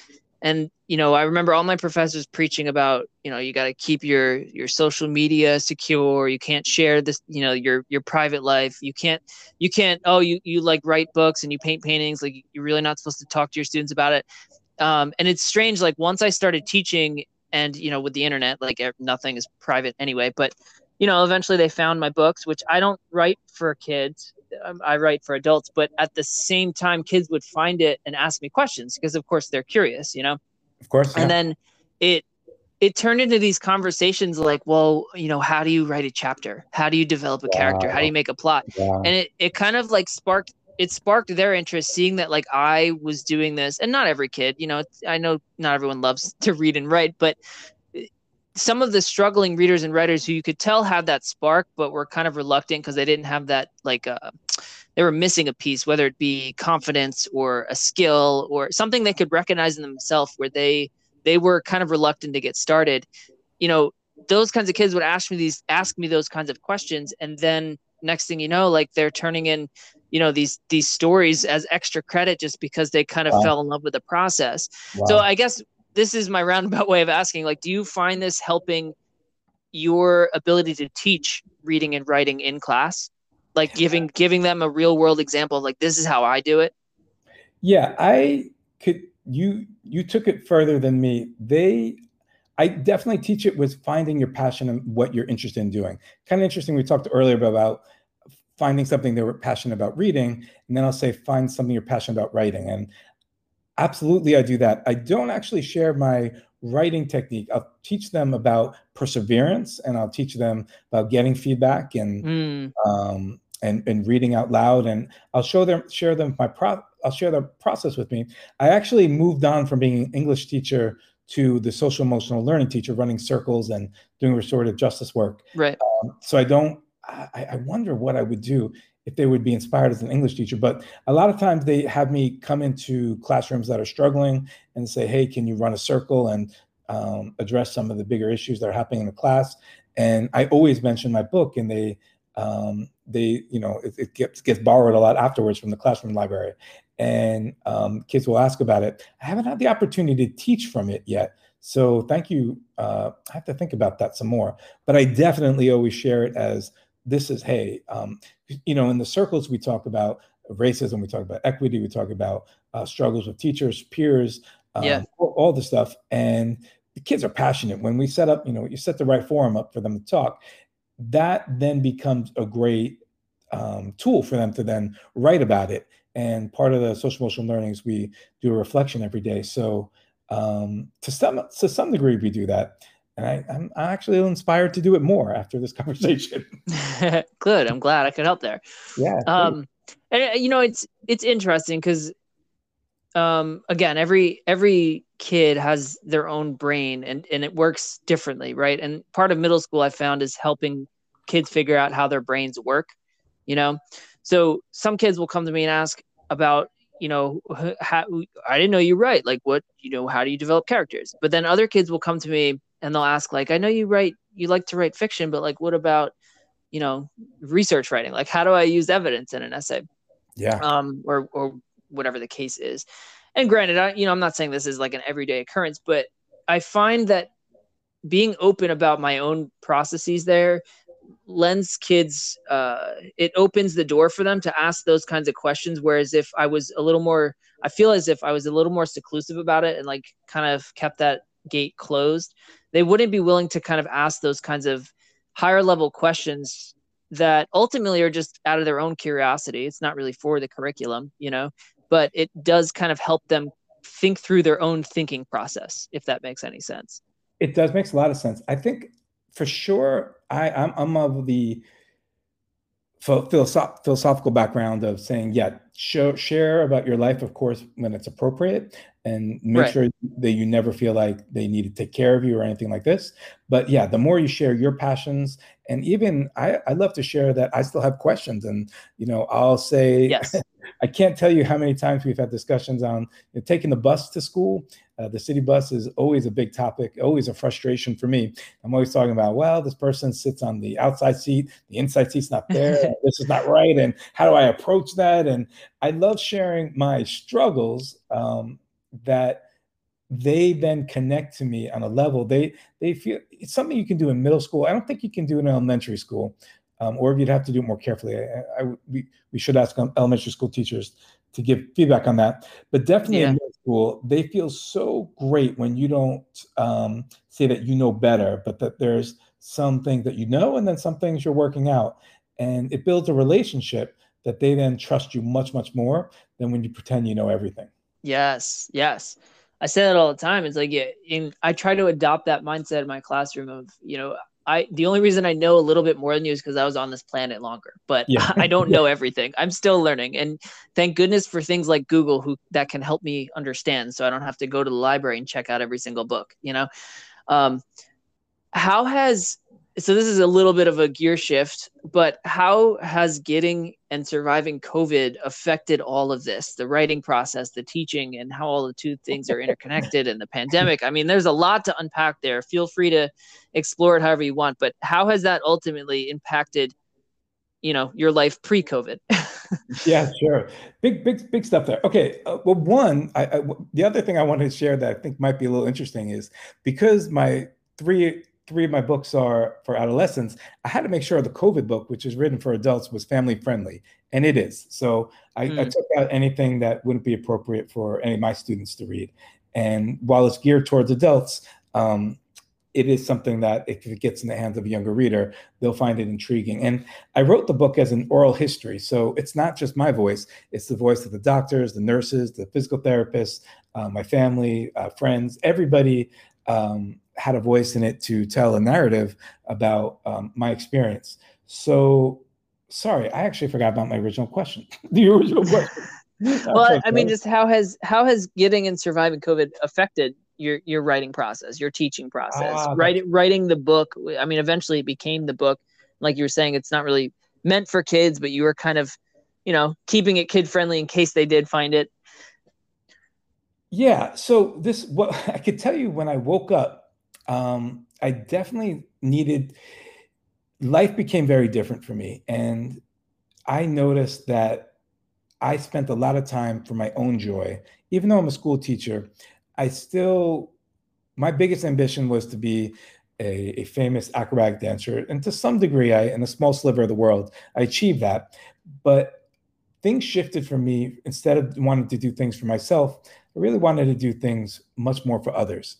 Speaker 1: and you know i remember all my professors preaching about you know you got to keep your your social media secure. You can't share this you know your your private life. You can't you can't oh you you like write books and you paint paintings. Like you're really not supposed to talk to your students about it. Um, and it's strange like once i started teaching and you know with the internet like nothing is private anyway but you know eventually they found my books which i don't write for kids Um, I write for adults, but at the same time, kids would find it and ask me questions because, of course, they're curious, you know.
Speaker 2: Of course.
Speaker 1: Yeah. And then it it turned into these conversations like, well, you know, how do you write a chapter? How do you develop a wow. character? How do you make a plot? And it it kind of like sparked it sparked their interest seeing that like I was doing this, and not every kid, you know, I know not everyone loves to read and write, but some of the struggling readers and writers who you could tell had that spark but were kind of reluctant because they didn't have that like uh, they were missing a piece whether it be confidence or a skill or something they could recognize in themselves where they they were kind of reluctant to get started you know those kinds of kids would ask me these ask me those kinds of questions and then next thing you know like they're turning in you know these these stories as extra credit just because they kind of wow. fell in love with the process wow. so i guess this is my roundabout way of asking like do you find this helping your ability to teach reading and writing in class? Like giving giving them a real world example of like this is how i do it?
Speaker 2: Yeah i could you you took it further than me. They i definitely teach it with finding your passion and what you're interested in doing. Kind of interesting we talked earlier about finding something they were passionate about reading and then i'll say find something you're passionate about writing. And Absolutely, I do that. I don't actually share my writing technique. I'll teach them about perseverance, and I'll teach them about getting feedback and mm. um, and and reading out loud. And I'll show them share them my pro. I'll share the process with me. I actually moved on from being an English teacher to the social emotional learning teacher, running circles and doing restorative justice work.
Speaker 1: Right.
Speaker 2: Um, so I don't. I, I wonder what I would do if they would be inspired as an English teacher. But a lot of times they have me come into classrooms that are struggling and say, hey, can you run a circle and um, address some of the bigger issues that are happening in the class? And I always mention my book, and they, um, they, you know, it, it, gets gets borrowed a lot afterwards from the classroom library, and um, kids will ask about it. I haven't had the opportunity to teach from it yet, so thank you. Uh, I have to think about that some more, but I definitely always share it as this is hey um, you know in the circles we talk about racism we talk about equity we talk about uh, struggles with teachers peers um, yeah. all, all the stuff. And the kids are passionate. When we set up you know you set the right forum up for them to talk that then becomes a great um, tool for them to then write about it. And part of the social emotional learning is we do a reflection every day. So um, to some to some degree we do that and I, I'm actually inspired to do it more after this [LAUGHS] conversation. [LAUGHS]
Speaker 1: Good. I'm glad I could help there.
Speaker 2: Yeah.
Speaker 1: Um, and uh, you know, it's it's interesting because, um, again, every every kid has their own brain and and it works differently, right? And part of middle school I found is helping kids figure out how their brains work. You know, so some kids will come to me and ask about you know how i didn't know you write like what you know how do you develop characters but then other kids will come to me and they'll ask like i know you write you like to write fiction but like what about you know research writing? Like how do i use evidence in an essay?
Speaker 2: Yeah.
Speaker 1: Um or or whatever the case is. And granted i you know i'm not saying this is like an everyday occurrence but i find that being open about my own processes there lends kids uh it opens the door for them to ask those kinds of questions whereas if i was a little more i feel as if i was a little more seclusive about it and like kind of kept that gate closed they wouldn't be willing to kind of ask those kinds of higher level questions that ultimately are just out of their own curiosity. It's not really for the curriculum, you know, but it does kind of help them think through their own thinking process, if that makes any sense.
Speaker 2: It does makes a lot of sense. I think for sure, I, I'm, I'm of the philosoph- philosophical background of saying, yeah, show, share about your life, of course, when it's appropriate, and make right. sure that you never feel like they need to take care of you or anything like this. But yeah, the more you share your passions, and even I, I love to share that I still have questions, and you know, I'll say,
Speaker 1: yes. [LAUGHS]
Speaker 2: I can't tell you how many times we've had discussions on you know, taking the bus to school. Uh, the city bus is always a big topic, always a frustration for me. I'm always talking about, well, this person sits on the outside seat, the inside seat's not there, [LAUGHS] this is not right, and how do I approach that? And I love sharing my struggles um, that they then connect to me on a level they they feel it's something you can do in middle school. I don't think you can do in elementary school, um, or if you'd have to do it more carefully. I, I, we we should ask elementary school teachers to give feedback on that. But definitely yeah. in middle school, they feel so great when you don't um, say that you know better, but that there's some things that you know and then some things you're working out, and it builds a relationship that they then trust you much much more than when you pretend you know everything.
Speaker 1: Yes, yes. I say that all the time. It's like, yeah, in, I try to adopt that mindset in my classroom of, you know, I the only reason I know a little bit more than you is because I was on this planet longer, but yeah. [LAUGHS] I don't know everything. I'm still learning, and thank goodness for things like Google who that can help me understand, so I don't have to go to the library and check out every single book. You know, um, how has so this is a little bit of a gear shift, but how has getting and surviving COVID affected all of this? The writing process, the teaching, and how all the two things are interconnected and the pandemic. I mean, there's a lot to unpack there. Feel free to explore it however you want, but how has that ultimately impacted, you know, your life pre-COVID? [LAUGHS]
Speaker 2: yeah, sure. Big, big, big stuff there. Okay. Uh, well, one, I, I, the other thing I wanted to share that I think might be a little interesting is because my three three of my books are for adolescents, I had to make sure the COVID book, which is written for adults, was family friendly, and it is. So I, mm. I, took out anything that wouldn't be appropriate for any of my students to read. And while it's geared towards adults, um, it is something that if it gets in the hands of a younger reader, they'll find it intriguing. And I wrote the book as an oral history. So it's not just my voice, it's the voice of the doctors, the nurses, the physical therapists, uh, my family, uh, friends, everybody um, had a voice in it to tell a narrative about um, my experience. So, sorry, I actually forgot about my original question. [LAUGHS] the original question. [LAUGHS]
Speaker 1: well, I mean, just how has how has getting and surviving COVID affected your your writing process, your teaching process, ah, writing writing the book? I mean, eventually it became the book. Like you were saying, it's not really meant for kids, but you were kind of, you know, keeping it kid friendly in case they did find it.
Speaker 2: Yeah. So this, [LAUGHS] what I could tell you when I woke up um, I definitely needed, life became very different for me. And I noticed that I spent a lot of time for my own joy. Even though I'm a school teacher, I still, my biggest ambition was to be a, a, famous acrobatic dancer. And to some degree, I, in a small sliver of the world, I achieved that. But things shifted for me. Instead of wanting to do things for myself, I really wanted to do things much more for others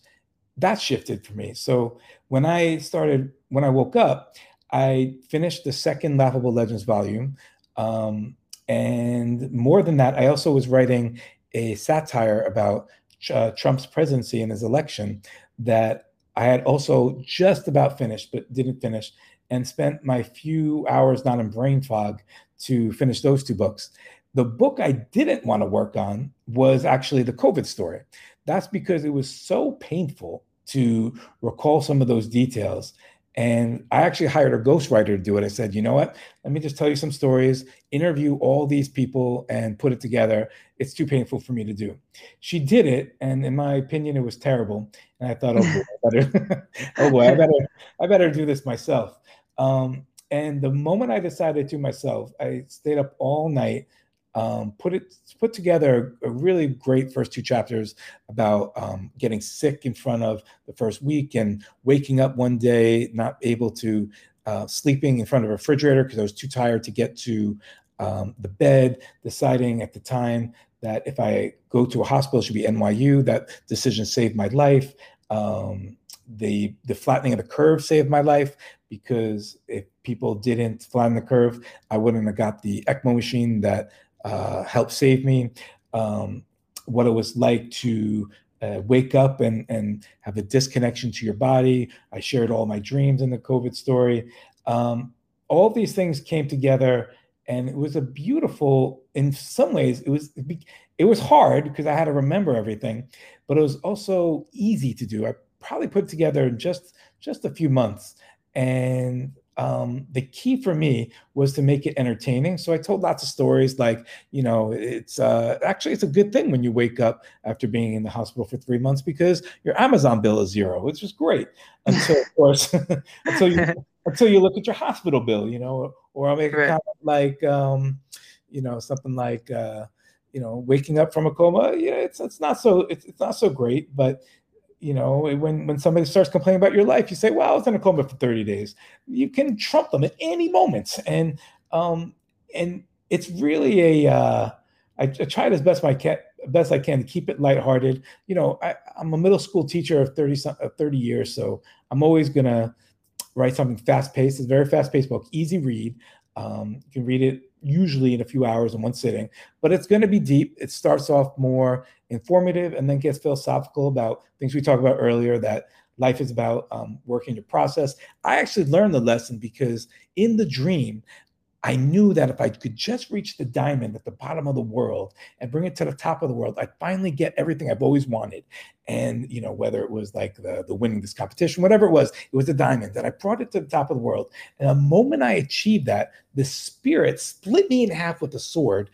Speaker 2: that shifted for me. So when I started, when I woke up, I finished the second Laughable Legends volume. Um, and more than that, I also was writing a satire about uh, Trump's presidency and his election that I had also just about finished, but didn't finish, and spent my few hours not in brain fog to finish those two books. The book I didn't want to work on was actually the COVID story. That's because it was so painful to recall some of those details. And I actually hired a ghostwriter to do it. I said, you know what? Let me just tell you some stories, interview all these people, and put it together. It's too painful for me to do. She did it, and in my opinion, it was terrible. And I thought, oh boy, I better, [LAUGHS] oh boy, I better, I better do this myself. Um, and the moment I decided to myself, I stayed up all night um, put it put together a really great first two chapters about um, getting sick in front of the first week and waking up one day not able to uh, sleeping in front of a refrigerator because I was too tired to get to um, the bed. Deciding at the time that if I go to a hospital, it should be NYU. That decision saved my life. Um, the the flattening of the curve saved my life because if people didn't flatten the curve, I wouldn't have got the ECMO machine that uh, helped save me, um, what it was like to uh, wake up and, and have a disconnection to your body. I shared all my dreams in the COVID story. Um, all these things came together and it was a beautiful in some ways it was it was hard because i had to remember everything but it was also easy to do i probably put together in just just a few months and um, the key for me was to make it entertaining. So I told lots of stories like, you know, it's uh, actually it's a good thing when you wake up after being in the hospital for three months because your Amazon bill is zero, which is great. [LAUGHS] Until of course, [LAUGHS] until you until you look at your hospital bill, you know, or I'll make right. a comment like, um, you know, something like. Uh, you know, waking up from a coma, yeah, it's it's not so it's, it's not so great, but you know, when when somebody starts complaining about your life, you say, "Well, I was in a coma for 30 days." You can trump them at any moment, and um, and it's really a. Uh, I, I tried as best I can best I can to keep it lighthearted. You know, I, am a middle school teacher of 30 of 30 years, so I'm always gonna write something fast paced. It's a very fast paced book, easy read. Um, you can read it usually in a few hours in one sitting, but it's going to be deep. It starts off more informative and then gets philosophical about things we talked about earlier that life is about um, working your process. I actually learned the lesson because in the dream, I knew that if I could just reach the diamond at the bottom of the world and bring it to the top of the world, I'd finally get everything I've always wanted. And you know, whether it was like the, the winning this competition, whatever it was, it was a diamond that I brought it to the top of the world. And the moment I achieved that, the spirit split me in half with a sword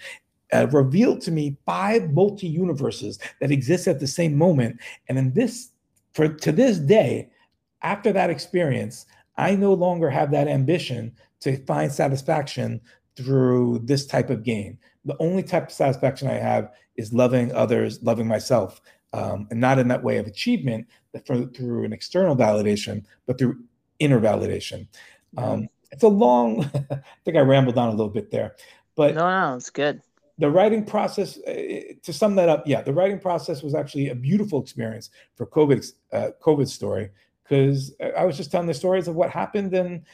Speaker 2: uh, revealed to me five multi universes that exist at the same moment. And in this, for to this day, after that experience, I no longer have that ambition to find satisfaction through this type of game. The only type of satisfaction I have is loving others, loving myself, um, and not in that way of achievement for, through an external validation, but through inner validation. Um, it's a long, [LAUGHS] I think I rambled on a little bit there, but
Speaker 1: no, no, it's good.
Speaker 2: The writing process, uh, to sum that up, yeah, the writing process was actually a beautiful experience for COVID, uh, COVID story because I was just telling the stories of what happened and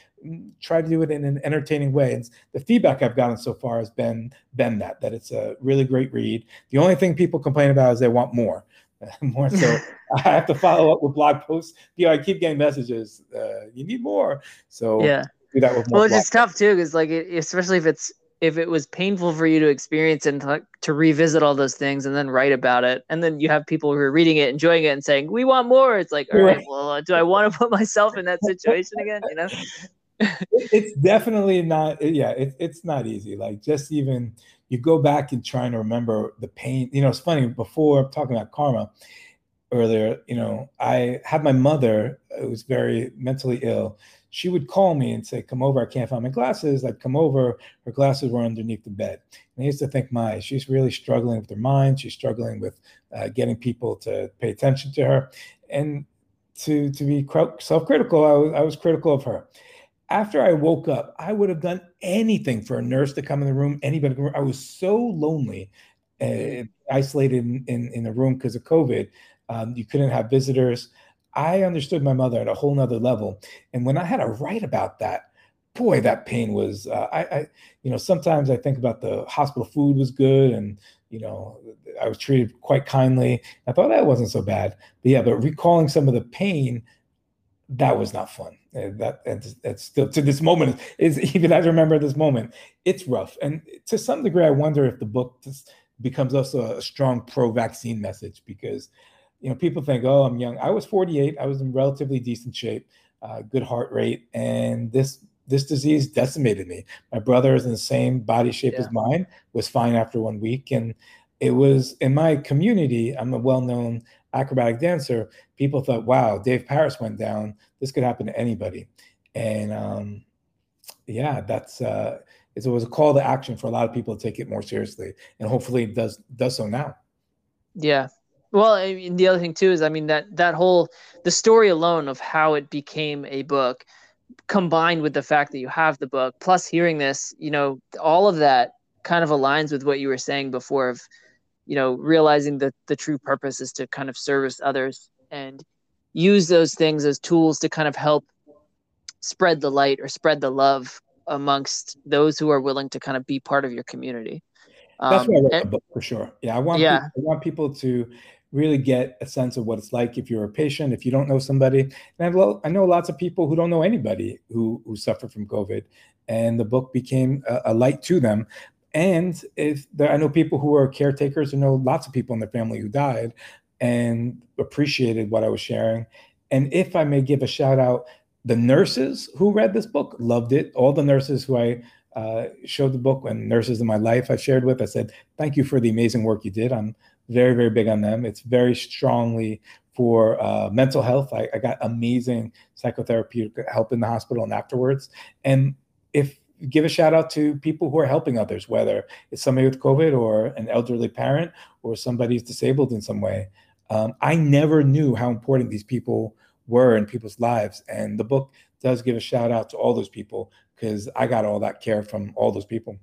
Speaker 2: try to do it in an entertaining way. And the feedback I've gotten so far has been been that that it's a really great read. The only thing people complain about is they want more, [LAUGHS] more. So [LAUGHS] I have to follow up with blog posts. You know, I keep getting messages. Uh, you need more. So
Speaker 1: yeah, do that with more. Well, it's tough too, because like it, especially if it's if it was painful for you to experience and to, to, revisit all those things and then write about it and then you have people who are reading it enjoying it and saying we want more it's like all right well do i want to put myself in that situation again? You know?
Speaker 2: It's definitely not yeah it, it's not easy like just even you go back and trying to remember the pain you know it's funny before talking about karma earlier you know i had my mother who was very mentally ill she would call me and say, Come over, I can't find my glasses. I'd come over, her glasses were underneath the bed. And I used to think, My, she's really struggling with her mind. She's struggling with uh, getting people to pay attention to her. And to, to be self critical, I was, I was critical of her. After I woke up, I would have done anything for a nurse to come in the room, anybody. I was so lonely, uh, isolated in, in, in the room because of COVID. Um, you couldn't have visitors. I understood my mother at a whole nother level. And when I had to write about that, boy, that pain was, uh, I, I, you know, sometimes I think about the hospital food was good and, you know, I was treated quite kindly. I thought that wasn't so bad. But yeah, but recalling some of the pain, that was not fun. And that and it's still to this moment is [LAUGHS] even as I remember this moment, it's rough. And to some degree, I wonder if the book becomes also a strong pro-vaccine message because you know, people think, oh, I'm young. I was 48. I was in relatively decent shape, uh, good heart rate, and this this disease decimated me. My brother is in the same body shape yeah. as mine, was fine after one week, and it was in my community. I'm a well-known acrobatic dancer. People thought, wow, Dave Paris went down. This could happen to anybody, and um, yeah, that's. Uh, it was a call to action for a lot of people to take it more seriously, and hopefully it does does so now.
Speaker 1: Yeah, well, I mean, the other thing too is, I mean that that whole the story alone of how it became a book, combined with the fact that you have the book, plus hearing this, you know, all of that kind of aligns with what you were saying before of, you know, realizing that the true purpose is to kind of service others and use those things as tools to kind of help spread the light or spread the love amongst those who are willing to kind of be part of your community.
Speaker 2: That's um, why I wrote and, the book for sure. Yeah, I want yeah. People, I want people to really get a sense of what it's like if you're a patient, if you don't know somebody. And I've, I know lots of people who don't know anybody who, who suffer from COVID. And the book became a, a light to them. And if there, I know people who are caretakers who know lots of people in their family who died and appreciated what I was sharing. And if I may give a shout out, the nurses who read this book loved it. All the nurses who I uh, showed the book and nurses in my life I shared with, I said, thank you for the amazing work you did. I'm very, very big on them. It's very strongly for uh, mental health. I, I, got amazing psychotherapeutic help in the hospital and afterwards. And if give a shout out to people who are helping others, whether it's somebody with COVID or an elderly parent or somebody somebody's disabled in some way. Um, I never knew how important these people were in people's lives. And the book does give a shout out to all those people because I got all that care from all those people.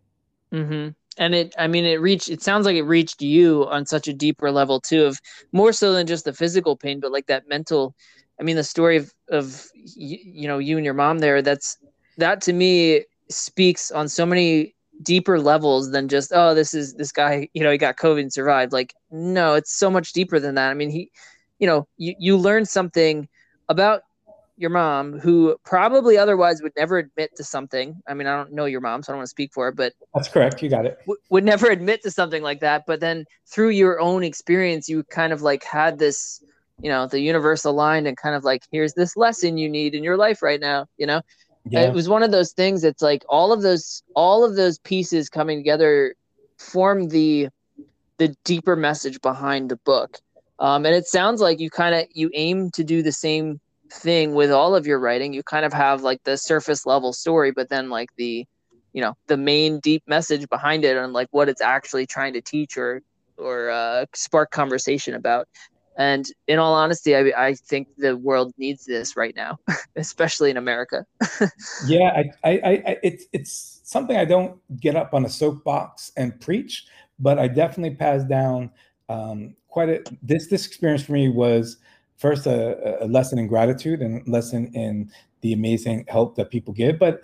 Speaker 1: Mm-hmm. And it, I mean, it reached, it sounds like it reached you on such a deeper level too, of more so than just the physical pain, but like that mental. I mean, the story of, of you, you know, you and your mom there, that's, that to me speaks on so many deeper levels than just oh this is this guy you know he got covid and survived like no it's so much deeper than that i mean he you know you, you learn something about your mom who probably otherwise would never admit to something. I mean i don't know your mom so i don't want to speak for her but
Speaker 2: that's correct you got it.
Speaker 1: w- would never admit to something like that. But then through your own experience you kind of like had this you know the universe aligned and kind of like here's this lesson you need in your life right now you know? Yeah. it was one of those things it's like all of those all of those pieces coming together form the the deeper message behind the book. Um, and it sounds like you kind of you aim to do the same thing with all of your writing you kind of have like the surface level story but then like the you know the main deep message behind it and like what it's actually trying to teach or or uh, spark conversation about and in all honesty, I, I think the world needs this right now, [LAUGHS] especially in America. [LAUGHS]
Speaker 2: yeah, I, I, I, it's it's something I don't get up on a soapbox and preach, but I definitely pass down um, quite a. This this experience for me was first a, a lesson in gratitude and lesson in the amazing help that people give, but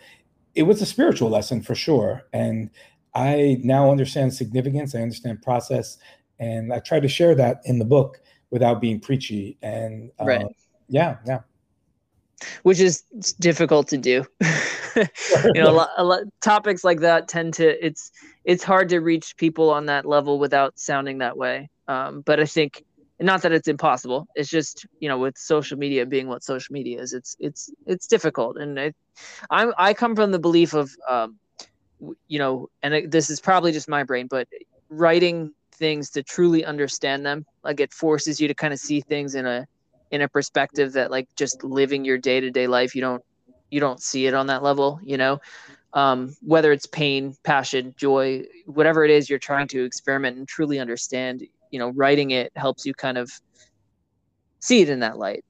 Speaker 2: it was a spiritual lesson for sure. And I now understand significance. I understand process, and I try to share that in the book without being preachy. And uh, right. yeah, yeah.
Speaker 1: Which is difficult to do. [LAUGHS] you know, a lot, a lot, topics like that tend to it's it's hard to reach people on that level without sounding that way. Um, but I think not that it's impossible. It's just you know with social media being what social media is, it's it's it's difficult. And I I, I come from the belief of um, you know, and it, this is probably just my brain, but writing things to truly understand them like it forces you to kind of see things in a in a perspective that like just living your day-to-day life you don't you don't see it on that level you know um, whether it's pain passion joy whatever it is you're trying to experiment and truly understand you know writing it helps you kind of see it in that light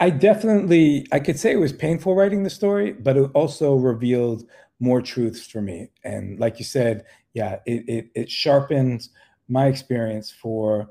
Speaker 2: i definitely i could say it was painful writing the story but it also revealed more truths for me and like you said yeah it it, it sharpened my experience for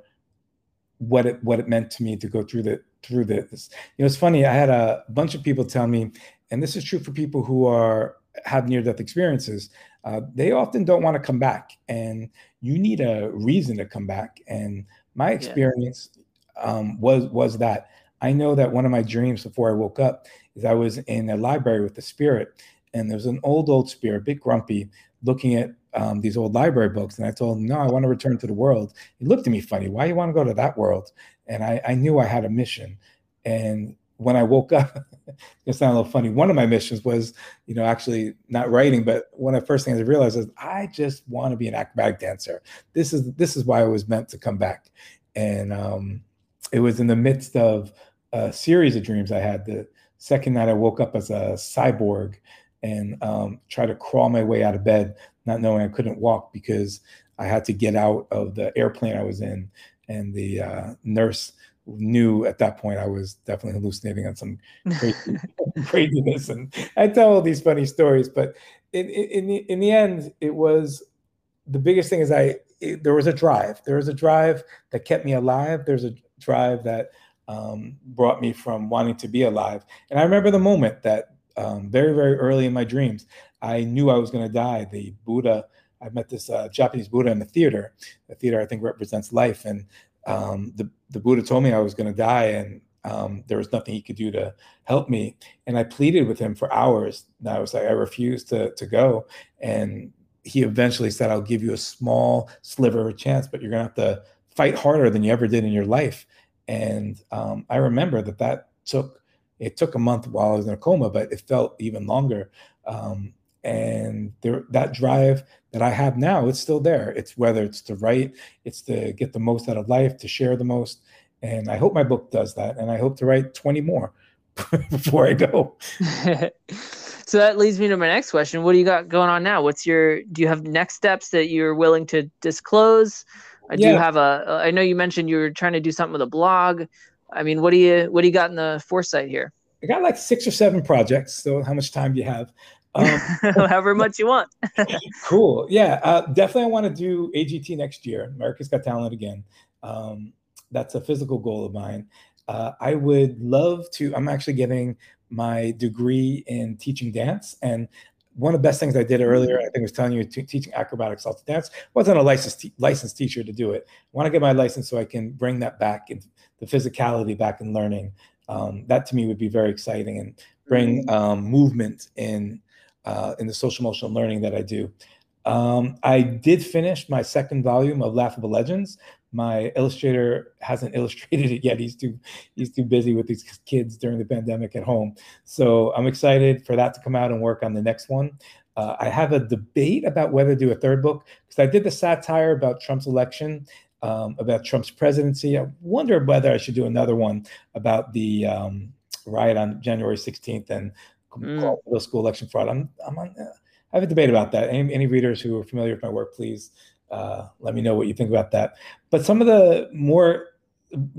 Speaker 2: what it what it meant to me to go through the through this. You know, it's funny. I had a bunch of people tell me, and this is true for people who are have near death experiences. Uh, they often don't want to come back, and you need a reason to come back. And my experience yeah. um, was was that I know that one of my dreams before I woke up is I was in a library with the spirit, and there was an old old spirit, big grumpy, looking at um, these old library books. And I told him, no, I want to return to the world. He looked at me funny. Why you want to go to that world? And I, I knew I had a mission. And when I woke up, [LAUGHS] it sounded a little funny. One of my missions was, you know, actually not writing, but one of the first things I realized is I just want to be an acrobatic dancer. This is this is why I was meant to come back. And um, it was in the midst of a series of dreams I had. The second night I woke up as a cyborg and um, try to crawl my way out of bed, not knowing I couldn't walk because I had to get out of the airplane I was in. And the uh, nurse knew at that point I was definitely hallucinating on some crazy, [LAUGHS] [LAUGHS] craziness. And I tell all these funny stories, but in, in, the, in the end, it was the biggest thing is I, it, there was a drive. There was a drive that kept me alive. There's a drive that um, brought me from wanting to be alive. And I remember the moment that um, very, very early in my dreams. I knew I was going to die. The Buddha, I met this uh, Japanese Buddha in the theater. The theater, I think, represents life. And um, the, the Buddha told me I was going to die and um, there was nothing he could do to help me. And I pleaded with him for hours. And I was like, I refused to, to go. And he eventually said, I'll give you a small sliver of a chance, but you're going to have to fight harder than you ever did in your life. And um, I remember that that took it took a month while I was in a coma, but it felt even longer. Um, and there, that drive that I have now, it's still there. It's whether it's to write, it's to get the most out of life, to share the most. And I hope my book does that. And I hope to write 20 more [LAUGHS] before I go. [LAUGHS]
Speaker 1: So that leads me to my next question. What do you got going on now? What's your do you have next steps that you're willing to disclose? i do yeah. you have a uh, know you mentioned you were trying to do something with a blog. I mean, what do you what do you got in the foresight here?
Speaker 2: I got like six or seven projects. So how much time do you have?
Speaker 1: Um, [LAUGHS] However much you want. [LAUGHS]
Speaker 2: cool. Yeah, uh, definitely. I want to do AGT next year. America's Got Talent again. Um, that's a physical goal of mine. Uh, I would love to. I'm actually getting my degree in teaching dance. And one of the best things I did earlier, I think I was telling you, t- teaching acrobatic salsa dance. wasn't a licensed licensed teacher to do it. I want to get my license so I can bring that back and the physicality back in learning. Um, that to me would be very exciting and bring mm-hmm. um, movement in uh, in the social emotional learning that I do. Um, I did finish my second volume of Laughable Legends, my illustrator hasn't [LAUGHS] illustrated it yet. He's too he's too busy with these kids during the pandemic at home. So I'm excited for that to come out and work on the next one. Uh, I have a debate about whether to do a third book because I did the satire about Trump's election, um, about Trump's presidency. I wonder whether I should do another one about the um, riot on January 16th and mm. middle school election fraud. I'm, I'm on, I have a debate about that. Any, any readers who are familiar with my work, please uh, let me know what you think about that. But some of the more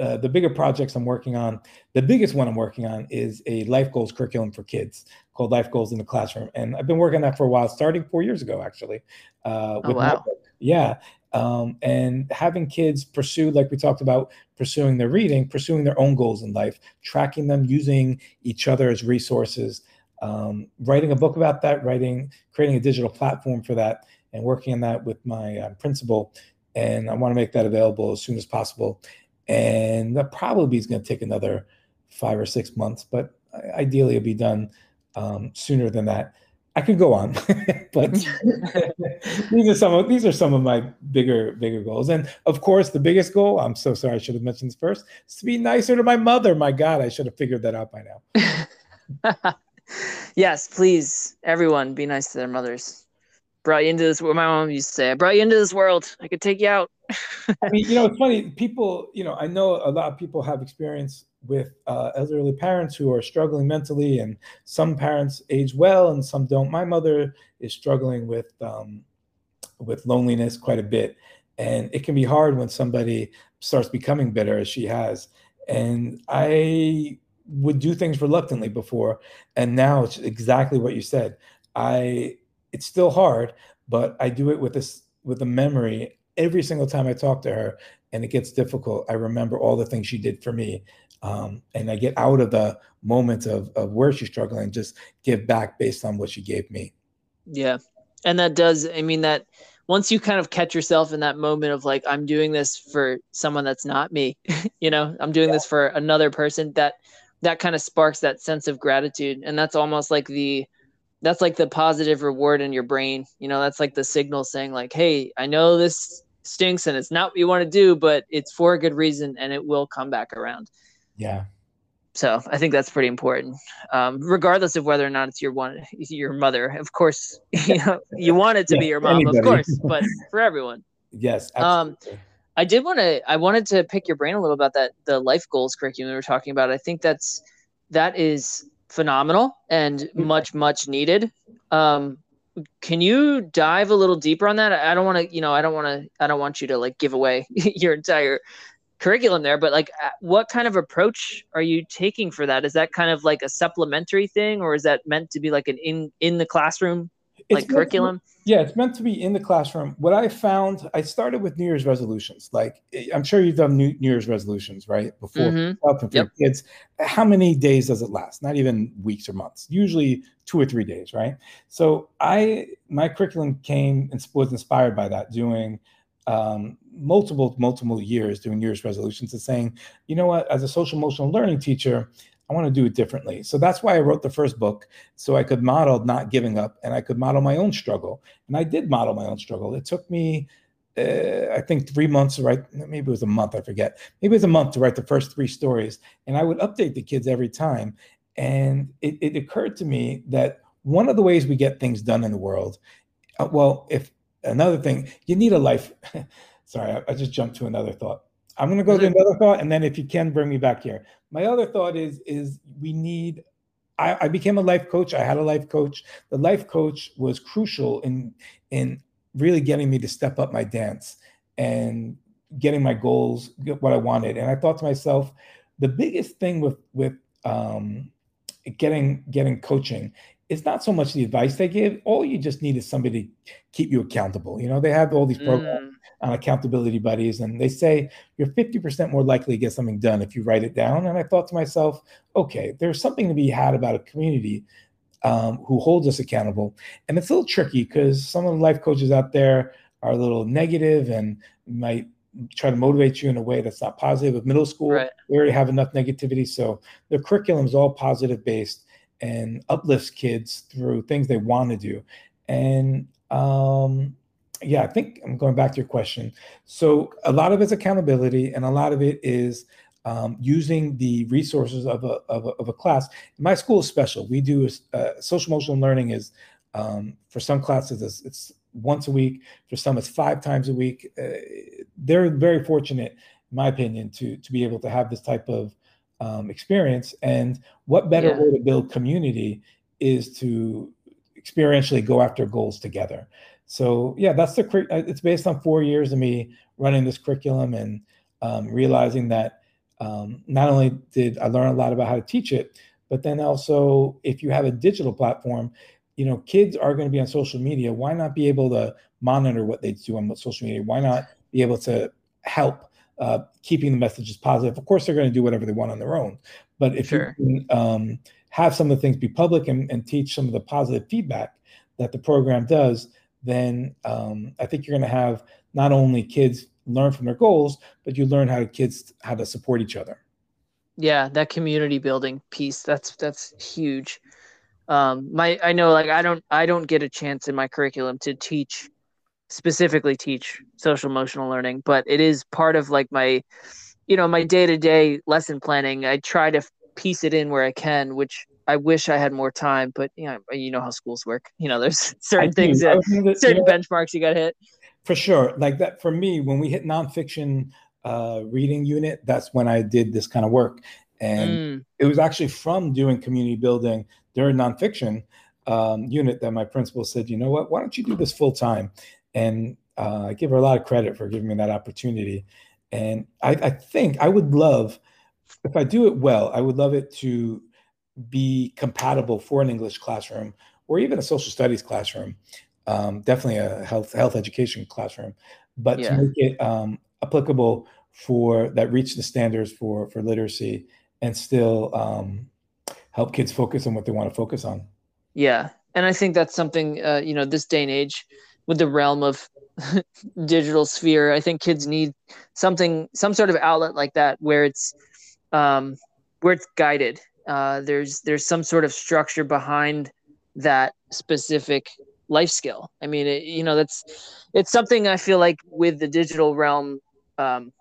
Speaker 2: uh, the bigger projects I'm working on, the biggest one I'm working on is a life goals curriculum for kids called Life Goals in the Classroom, and I've been working on that for a while, starting four years ago actually.
Speaker 1: Uh, oh wow!
Speaker 2: Yeah, um, and having kids pursue, like we talked about, pursuing their reading, pursuing their own goals in life, tracking them, using each other as resources, um, writing a book about that, writing, creating a digital platform for that, and working on that with my uh, principal. And I want to make that available as soon as possible. And that probably is going to take another five or six months, but ideally it'll be done um, sooner than that. I could go on, [LAUGHS] but [LAUGHS] these are some of these are some of my bigger bigger goals. And of course, the biggest goal. I'm so sorry I should have mentioned this first. Is to be nicer to my mother. My God, I should have figured that out by
Speaker 1: now. [LAUGHS] yes, please, everyone, be nice to their mothers brought you into this world. My mom used to say, I brought you into this world. I could take you out.
Speaker 2: I mean, you know, it's funny. People, you know, I know a lot of people have experience with uh, elderly parents who are struggling mentally, and some parents age well and some don't. My mother is struggling with um, with loneliness quite a bit, and it can be hard when somebody starts becoming bitter, as she has. And I would do things reluctantly before, and now it's exactly what you said. I it's still hard, but I do it with this with a memory every single time I talk to her, and it gets difficult. I remember all the things she did for me, um, and I get out of the moment of of where she's struggling, just give back based on what she gave me.
Speaker 1: Yeah, and that does. I mean that once you kind of catch yourself in that moment of like i'm doing this for someone that's not me [LAUGHS] you know i'm doing yeah. this for another person that that kind of sparks that sense of gratitude and that's almost like the that's like the positive reward in your brain. You know, that's like the signal saying like, "Hey, I know this stinks and it's not what you want to do, but it's for a good reason and it will come back around."
Speaker 2: Yeah.
Speaker 1: So I think that's pretty important, um, regardless of whether or not it's your one, your mother. Of course, [LAUGHS] you know you want it to yeah, be your mom, anybody. of course, but [LAUGHS] for everyone.
Speaker 2: Yes.
Speaker 1: Um, absolutely. Um, I did want to. I wanted to pick your brain a little about that the life goals curriculum we were talking about. I think that's that is phenomenal and much much needed um can you dive a little deeper on that i don't want to you know i don't want to i don't want you to like give away [LAUGHS] your entire curriculum there but like uh, what kind of approach are you taking for that is that kind of like a supplementary thing or is that meant to be like an in in the classroom like it's curriculum?
Speaker 2: yeah, it's meant to be in the classroom. What I found, I started with New Year's resolutions. Like I'm sure you've done New, New Year's resolutions, right? Before mm-hmm. yep. kids. How many days does it last? Not even weeks or months. Usually two or three days, right? So I my curriculum came and was inspired by that, doing um, multiple multiple years doing New Year's resolutions and saying, you know what, as a social emotional learning teacher, I want to do it differently. So that's why I wrote the first book, so I could model not giving up and I could model my own struggle. And I did model my own struggle. It took me, uh, I think, three months to write, maybe it was a month, I forget. Maybe it was a month to write the first three stories. And I would update the kids every time. And it, it occurred to me that one of the ways we get things done in the world, uh, well, if another thing, you need a life. [LAUGHS] Sorry, I, I just jumped to another thought. I'm going to go to another thought, and then if you can bring me back here. My other thought is is we need I, I, became a life coach. I had a life coach. The life coach was crucial in in really getting me to step up my dance and getting my goals, get what I wanted. And I thought to myself, the biggest thing with with um, getting getting coaching it's not so much the advice they give. All you just need is somebody to keep you accountable. You know, they have all these programs mm. on accountability buddies, and they say you're 50% more likely to get something done if you write it down. And I thought to myself, okay, there's something to be had about a community um, who holds us accountable. And it's a little tricky because some of the life coaches out there are a little negative and might try to motivate you in a way that's not positive. With middle school, right. we already have enough negativity. So the curriculum is all positive based and uplifts kids through things they want to do. And um, yeah, I think I'm going back to your question. So a lot of it's accountability, and a lot of it is um, using the resources of a, of a, of a class. My school is special. We do uh, social emotional learning is um, for some classes it's, it's, once a week. For some, it's five times a week. Uh, they're very fortunate, in my opinion, to to be able to have this type of um, experience. And what better yeah. way to build community is to experientially go after goals together. So yeah, that's the uh, it's based on four years of me running this curriculum and um, realizing that um, not only did I learn a lot about how to teach it, but then also if you have a digital platform, you know, kids are going to be on social media. Why not be able to monitor what they do on social media? Why not be able to help uh, keeping the messages positive. Of course, they're going to do whatever they want on their own. But if sure. you can um, have some of the things be public and, and, teach some of the positive feedback that the program does, then um, I think you're going to have not only kids learn from their goals, but you learn how to kids how to support each other.
Speaker 1: Yeah, that community building piece that's that's huge. Um, my I know like I don't I don't get a chance in my curriculum to teach specifically teach social emotional learning, but it is part of like my, you know, my day to day lesson planning. I try to piece it in where I can, which I wish I had more time, but you know, you know how schools work. You know, there's [LAUGHS] certain things, that, certain benchmarks you got to hit.
Speaker 2: For sure, like that for me, when we hit nonfiction uh, reading unit, that's when I did this kind of work, and mm. it was actually from doing community building during nonfiction um, unit that my principal said, you know what, why don't you do this full time? And uh, I give her a lot of credit for giving me that opportunity. And I, I think I would love, if I do it well, I would love it to be compatible for an English classroom or even a social studies classroom. Um, definitely a health health education classroom, but yeah. to make it um, applicable for that reach the standards for for literacy and still um, help kids focus on what they want to focus on.
Speaker 1: Yeah, and I think that's something uh, you know this day and age with the realm of [LAUGHS] digital sphere. I think kids need something, some sort of outlet like that where it's um, where it's guided. Uh, there's there's some sort of structure behind that specific life skill. I mean, it, you know, that's it's something I feel like with the digital realm, um,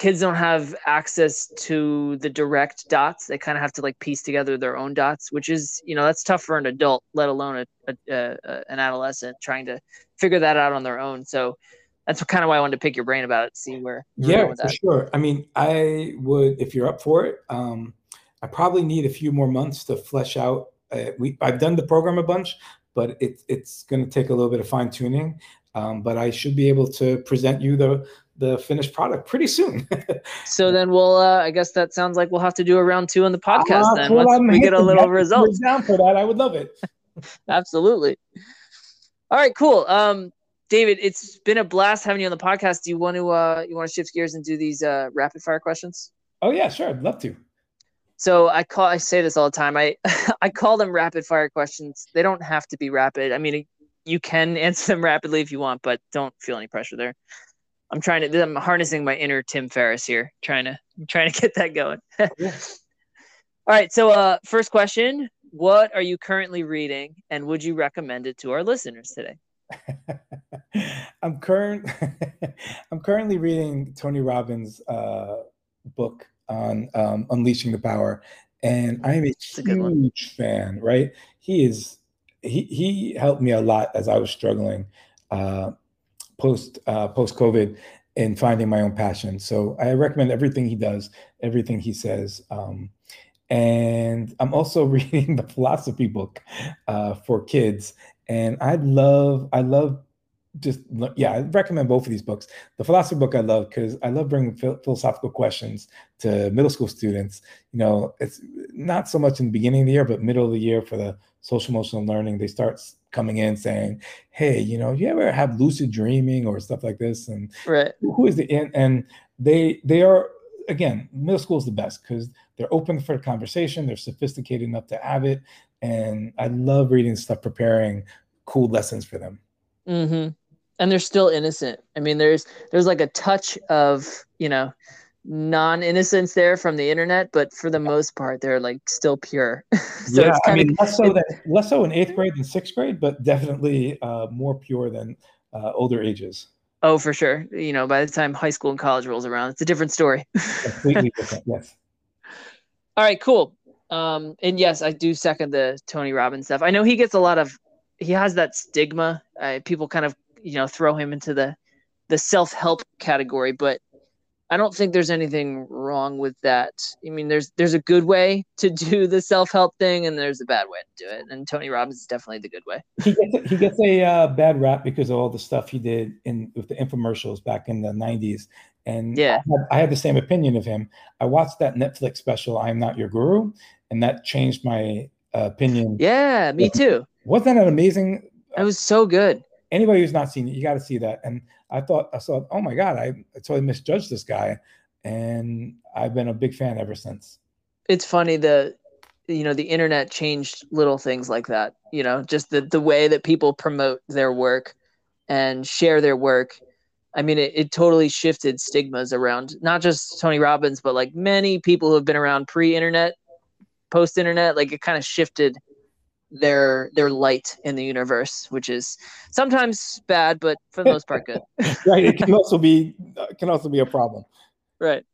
Speaker 1: kids don't have access to the direct dots. They kind of have to like piece together their own dots, which is you know that's tough for an adult, let alone a, a, a an adolescent trying to figure that out on their own. So that's kind of why I wanted to pick your brain about it, see where.
Speaker 2: Yeah, for sure. I mean, I would if you're up for it. Um, I probably need a few more months to flesh out. Uh, we I've done the program a bunch, but it, it's going to take a little bit of fine tuning. Um, but I should be able to present you the the finished product pretty soon. [LAUGHS]
Speaker 1: so then we'll, uh, I guess that sounds like we'll have to do a round two on the podcast uh, then once we get a little results.
Speaker 2: Down for that, I would love it. [LAUGHS]
Speaker 1: Absolutely. All right, cool. Um, David, it's been a blast having you on the podcast. Do you want to uh, you want to shift gears and do these uh, rapid fire questions?
Speaker 2: Oh yeah, sure. I'd love to.
Speaker 1: So I call I say this all the time. I [LAUGHS] I call them rapid fire questions. They don't have to be rapid. I mean, you can answer them rapidly if you want, but don't feel any pressure there. I'm trying to. I'm harnessing my inner Tim Ferriss here, trying to trying to get that going. [LAUGHS] All right. So, uh, first question: What are you currently reading, and would you recommend it to our listeners today? [LAUGHS]
Speaker 2: I'm current. [LAUGHS] I'm currently reading Tony Robbins' uh, book on um, unleashing the power, and I am a That's huge a fan. Right? He is. He he helped me a lot as I was struggling. Uh, post uh, post COVID in finding my own passion. So I recommend everything he does, everything he says. Um, and I'm also [LAUGHS] reading the philosophy book uh, for kids. And I love, I love just yeah, I recommend both of these books. The philosophy book I love because I love bringing philosophical questions to middle school students. You know, it's not so much in the beginning of the year, but middle of the year for the social emotional learning, they start coming in saying, "Hey, you know, you ever have lucid dreaming or stuff like this?" And
Speaker 1: right,
Speaker 2: who is the and, and they they are again, middle school is the best because they're open for conversation, they're sophisticated enough to have it, and I love reading stuff, preparing cool lessons for them.
Speaker 1: Mm-hmm and they're still innocent. I mean, there's there's like a touch of you know non-innocence there from the internet, but for the most part, they're like still pure. [LAUGHS]
Speaker 2: so yeah, I mean, less so than less so in eighth grade than sixth grade, but definitely uh, more pure than uh, older ages.
Speaker 1: Oh, for sure. You know, by the time high school and college rolls around, it's a different story. [LAUGHS] Completely different. Yes. All right. Cool. Um, and yes, I do second the Tony Robbins stuff. I know he gets a lot of. He has that stigma. Uh, people kind of you know throw him into the the self help category, but I don't think there's anything wrong with that. I mean, there's there's a good way to [LAUGHS] do the self help thing, and there's a bad way to do it. And Tony Robbins is definitely the good way.
Speaker 2: He gets a, he gets a uh, bad rap because of all the stuff he did in with the infomercials back in the '90s. And
Speaker 1: yeah,
Speaker 2: I had, I had the same opinion of him. I watched that Netflix special, "I Am Not Your Guru," and that changed my uh, opinion.
Speaker 1: Yeah, me too.
Speaker 2: Wasn't that an amazing?
Speaker 1: It was so good
Speaker 2: anybody who's not seen it, you got to see that. And I thought, I thought, oh my God, I, I totally misjudged this guy. And I've been a big fan ever since.
Speaker 1: It's funny the, you know, the internet changed little things like that. You know, just the the way that people promote their work and share their work. I mean, it, it totally shifted stigmas around not just Tony Robbins, but like many people who have been around pre-internet, post-internet. Like it kind of shifted their their light in the universe, which is sometimes bad, but for the most part, good. [LAUGHS]
Speaker 2: right. It can also be uh, can also be a problem.
Speaker 1: Right.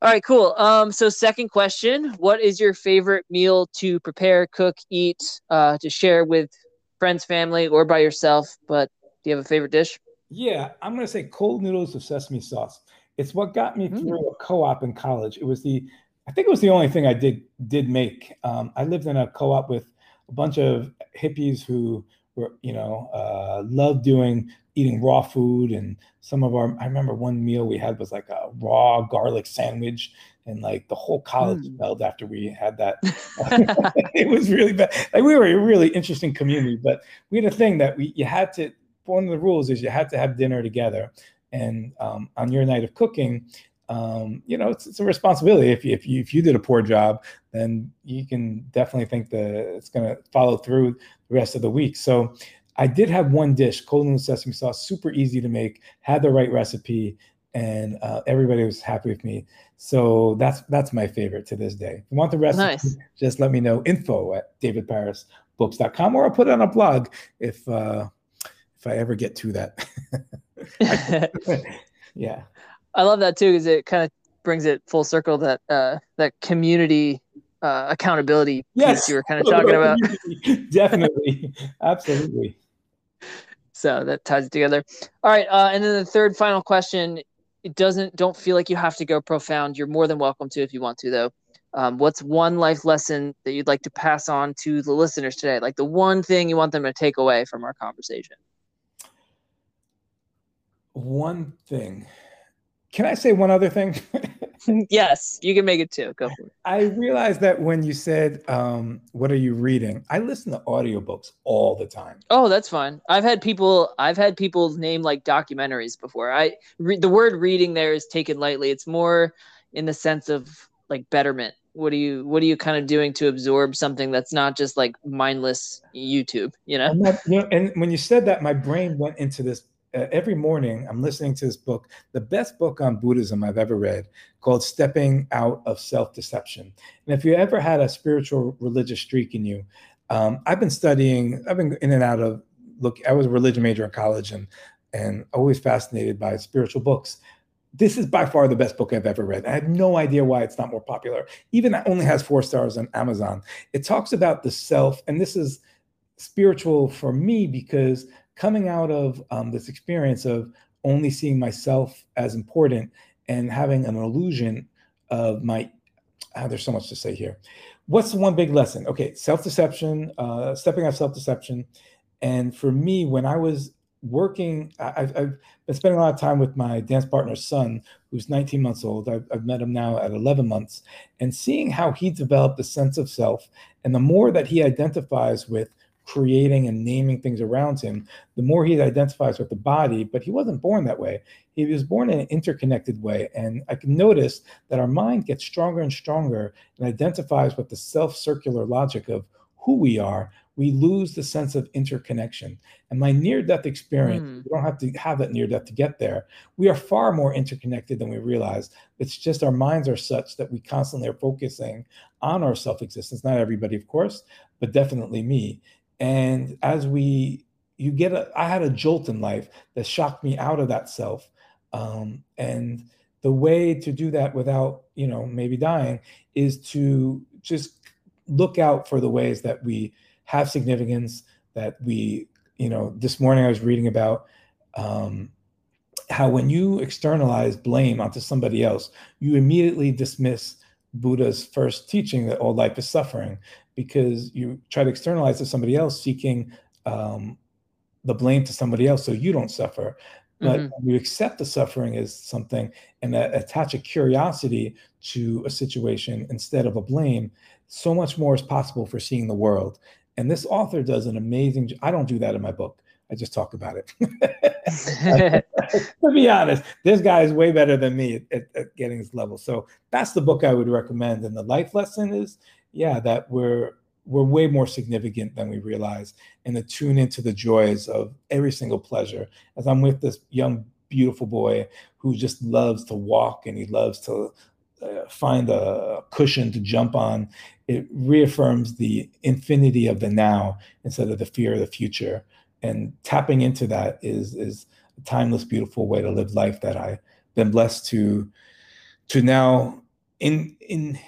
Speaker 1: All right, cool. Um, so second question: What is your favorite meal to prepare, cook, eat, uh, to share with friends, family, or by yourself? But do you have a favorite dish?
Speaker 2: Yeah, I'm gonna say cold noodles with sesame sauce. It's what got me mm. through a co-op in college. It was the I think it was the only thing I did did make. Um, I lived in a co-op with a bunch of hippies who were, you know, uh, loved doing eating raw food. And some of our, I remember one meal we had was like a raw garlic sandwich, and like the whole college mm. smelled after we had that. [LAUGHS] [LAUGHS] it was really bad. Like we were a really interesting community, but we had a thing that we you had to. One of the rules is you had to have dinner together, and um, on your night of cooking, um, you know, it's, it's, a responsibility. If you, if you if you did a poor job, then you can definitely think that it's going to follow through the rest of the week. So, I did have one dish, cold noodle sesame sauce, super easy to make, had the right recipe, and uh, everybody was happy with me. So that's that's my favorite to this day. If you want the recipe, nice. just let me know. Info at davidparisbooks.com, or I'll put it on a blog if uh, if I ever get to that. [LAUGHS] [LAUGHS] yeah.
Speaker 1: I love that too because it kind of brings it full circle that uh, that community uh, accountability yes. piece you were kind of talking about. [LAUGHS]
Speaker 2: Definitely, absolutely.
Speaker 1: So that ties it together. All right, uh, and then the third final question. It doesn't don't feel like you have to go profound. You're more than welcome to if you want to, though. Um, what's one life lesson that you'd like to pass on to the listeners today? Like the one thing you want them to take away from our conversation.
Speaker 2: One thing. Can I say one other thing? [LAUGHS]
Speaker 1: yes, you can make it too. Go for it.
Speaker 2: I realized that when you said, um, "What are you reading?" I listen to audiobooks all the time.
Speaker 1: Oh, that's fine. I've had people. I've had people name like documentaries before. I re- the word reading there is taken lightly. It's more in the sense of like betterment. What are you What are you kind of doing to absorb something that's not just like mindless YouTube? You know.
Speaker 2: That, you know, and when you said that, my brain went into this uh, every morning I'm listening to this book, the best book on Buddhism I've ever read, called Stepping Out of Self Deception. And if you ever had a spiritual religious streak in you, um, I've been studying, I've been in and out of, look, I was a religion major in college and, and always fascinated by spiritual books. This is by far the best book I've ever read. I have no idea why it's not more popular. Even it only has four stars on Amazon. It talks about the self, and this is spiritual for me because coming out of um, this experience of only seeing myself as important and having an illusion of my ah, there's so much to say here. What's the one big lesson? Okay, self deception, uh, stepping out self deception. And for me, when I was working, I've, I've, been spending a lot of time with my dance partner's son, who's 19 months old. I've, I've met him now at 11 months, and seeing how he developed a sense of self. And the more that he identifies with creating and naming things around him, the more he identifies with the body. But he wasn't born that way. He was born in an interconnected way. And I can notice that our mind gets stronger and stronger and identifies with the self circular logic of who we are. We lose the sense of interconnection. And my near death experience, mm. we don't have to have that near death to get there. We are far more interconnected than we realize. It's just our minds are such that we constantly are focusing on our self existence. Not everybody, of course, but definitely me. And as we, you get a, I had a jolt in life that shocked me out of that self. Um, and the way to do that without, you know, maybe dying is to just look out for the ways that we have significance, that we, you know, this morning I was reading about um, how when you externalize blame onto somebody else, you immediately dismiss Buddha's first teaching that all life is suffering because you try to externalize to somebody else seeking um, the blame to somebody else so you don't suffer. But mm-hmm. you accept the suffering as something and attach a curiosity to a situation instead of a blame so much more is possible for seeing the world. And this author does an amazing i don't do that in my book i just talk about it [LAUGHS] to be honest this guy is way better than me at, at getting this level so that's the book i would recommend and the life lesson is yeah, that we're we're way more significant than we realize, and to tune into the joys of every single pleasure. As I'm with this young, beautiful boy who just loves to walk and he loves to uh, find a cushion to jump on, it reaffirms the infinity of the now instead of the fear of the future. And tapping into that is is a timeless, beautiful way to live life that I've been blessed to to now in in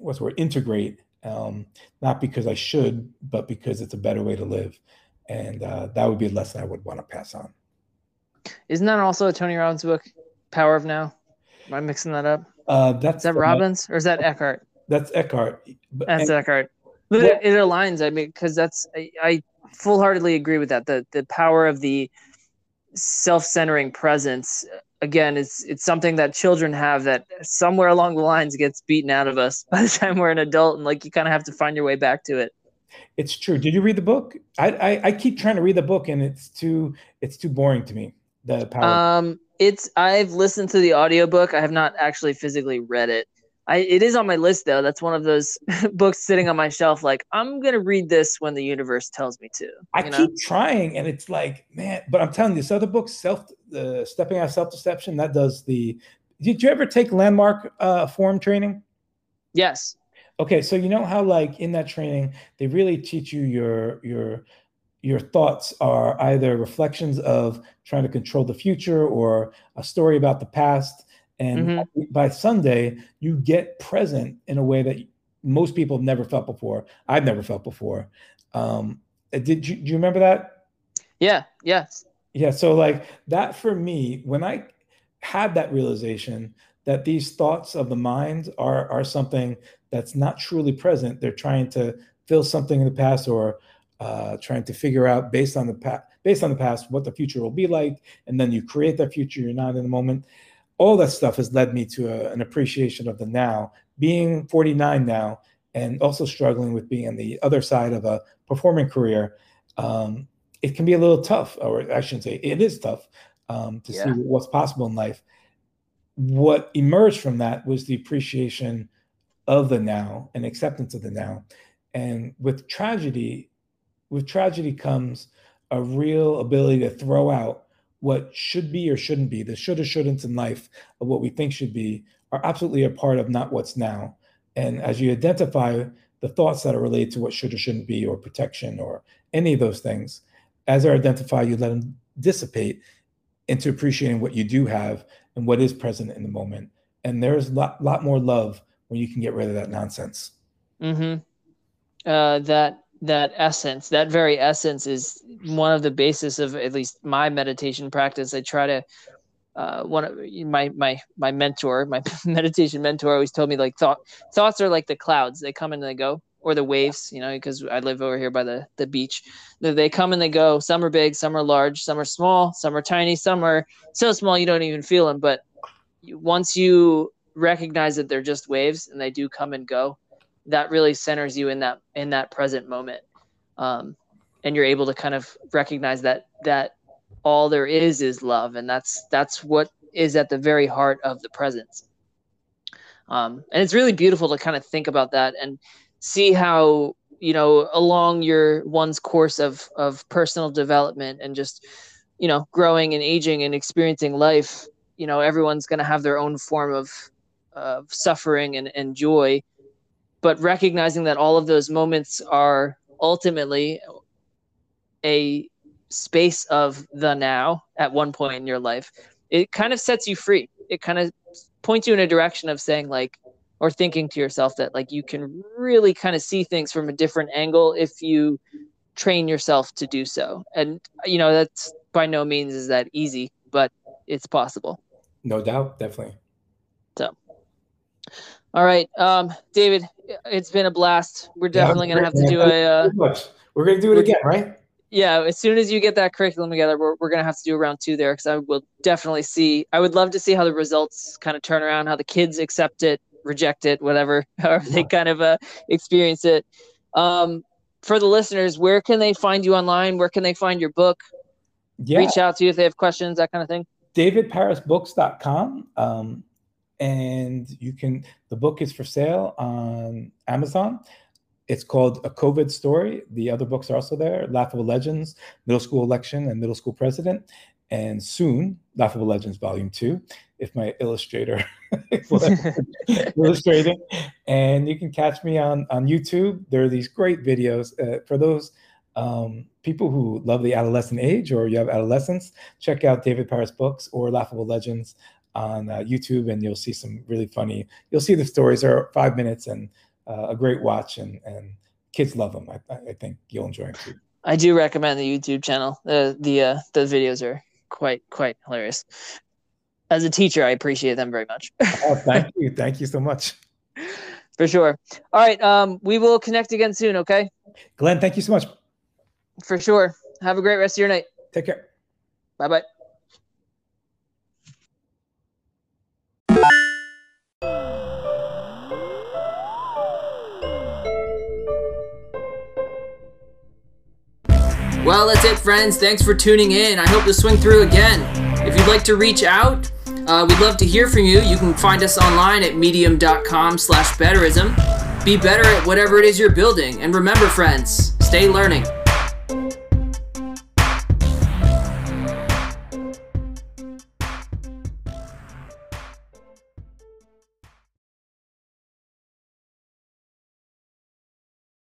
Speaker 2: what's the word integrate um, not because I should, but because it's a better way to live. And uh, that would be a lesson I would want to pass on.
Speaker 3: Isn't that also a Tony Robbins book, Power of Now? Am I mixing that up?
Speaker 2: Uh, that's
Speaker 3: is that Robbins or is that Eckhart?
Speaker 2: That's Eckhart.
Speaker 3: That's and, Eckhart. But well, it, it, aligns. I mean, because that's I, I full heartedly agree with that. The the power of the self centering presence again it's it's something that children have that somewhere along the lines gets beaten out of us [LAUGHS] by the time we're an adult and like you kind of have to find your way back to it.
Speaker 2: It's true. Did you read the book? I, I, I keep trying to read the book and it's too it's too boring to me the power.
Speaker 3: Um it's i've listened to the audiobook. I have not actually physically read it I, it is on my list though. That's one of those [LAUGHS] books sitting on my shelf. Like I'm gonna read this when the universe tells me to.
Speaker 2: I know? keep trying, and it's like, man. But I'm telling you, this other book, self, uh, stepping out self deception, that does the. Did you ever take landmark uh, Forum training?
Speaker 3: Yes.
Speaker 2: Okay, so you know how like in that training they really teach you your your your thoughts are either reflections of trying to control the future or a story about the past and mm-hmm. by Sunday, you get present in a way that most people have never felt before. I've never felt before. Um, uh, did you, do you remember that?
Speaker 3: Yeah. Yes.
Speaker 2: Yeah. So like that for me, when I had that realization that these thoughts of the mind are are something that's not truly present, they're trying to fill something in the past or uh, trying to figure out based on the past based on the past what the future will be like, and then you create that future. You're not in the moment all that stuff has led me to a, an appreciation of the now. Being 49 now, and also struggling with being on the other side of a performing career, um, it can be a little tough, or I shouldn't say it is tough um, to yeah. see what's possible in life. What emerged from that was the appreciation of the now and acceptance of the now. And with tragedy, with tragedy comes a real ability to throw out what should be or shouldn't be, the should or shouldn'ts in life of what we think should be, are absolutely a part of not what's now. And as you identify the thoughts that are related to what should or shouldn't be, or protection, or any of those things, as they're identified, you let them dissipate into appreciating what you do have and what is present in the moment. And there's a lot, lot more love when you can get rid of that nonsense.
Speaker 3: Mm-hmm. Uh, that that essence that very essence is one of the basis of at least my meditation practice i try to
Speaker 1: uh, one of my my my mentor, my [LAUGHS] meditation mentor, always told me like thought thoughts are like the clouds; they come and they go, or the waves. You know, because I live over here by the the beach. They come and they go. Some are big, some are large, some are small, some are tiny, some are so small you don't even feel them. But once you recognize that they're just waves and they do come and go, that really centers you in that in that present moment, um, and you're able to kind of recognize that that all there is is love, and that's that's what is at the very heart of the presence. Um, and it's really beautiful to kind of think about that and see how you know along your one's course of of personal development and just you know growing and aging and experiencing life you know everyone's going to have their own form of of suffering and, and joy but recognizing that all of those moments are ultimately a space of the now at one point in your life it kind of sets you free. It kind of points you in a direction of saying like or thinking to yourself that like you can really kind of see things from a different angle if you train yourself to do so. And you know that's by no means is that easy but it's possible.
Speaker 2: No doubt definitely.
Speaker 1: So all right um david it's been a blast. We're definitely yeah, gonna have to do a uh,
Speaker 2: we're gonna do it again right?
Speaker 1: Yeah as soon as you get that curriculum together we're, we're gonna have to do a round two there because i will definitely see i would love to see how the results kind of turn around how the kids accept it reject it whatever [LAUGHS] however they kind of uh, experience it. Um for the listeners where can they find you online? Where can they find your book? Yeah. reach out to you if they have questions that kind of thing.
Speaker 2: Davidparisbooks.com um, and you can the book is for sale on amazon it's called A COVID Story. The other books are also there Laughable Legends, Middle School Election, and Middle School President. And soon, Laughable Legends Volume 2, if my illustrator [LAUGHS] [LAUGHS] illustrating. And you can catch me on, on YouTube. There are these great videos. Uh, for those um, people who love the adolescent age or you have adolescents, check out David Paris Books or Laughable Legends on uh, YouTube, and you'll see some really funny. You'll see the stories are five minutes and uh, a great watch, and and kids love them. I, I think you'll enjoy them too.
Speaker 1: I do recommend the YouTube channel. The the uh, the videos are quite quite hilarious. As a teacher, I appreciate them very much.
Speaker 2: oh, [LAUGHS] thank you, thank you so much.
Speaker 1: For sure. All right, um, we will connect again soon. Okay.
Speaker 2: Glen, thank you so much.
Speaker 1: For sure. Have a great rest of your night.
Speaker 2: Take care.
Speaker 1: Bye bye. Well, that's it, friends. Thanks for tuning in. I hope to swing through again. If you'd like to reach out, uh, we'd love to hear from you. You can find us online at medium.com slash betterism. Be better at whatever it is you're building. And remember, friends, stay learning.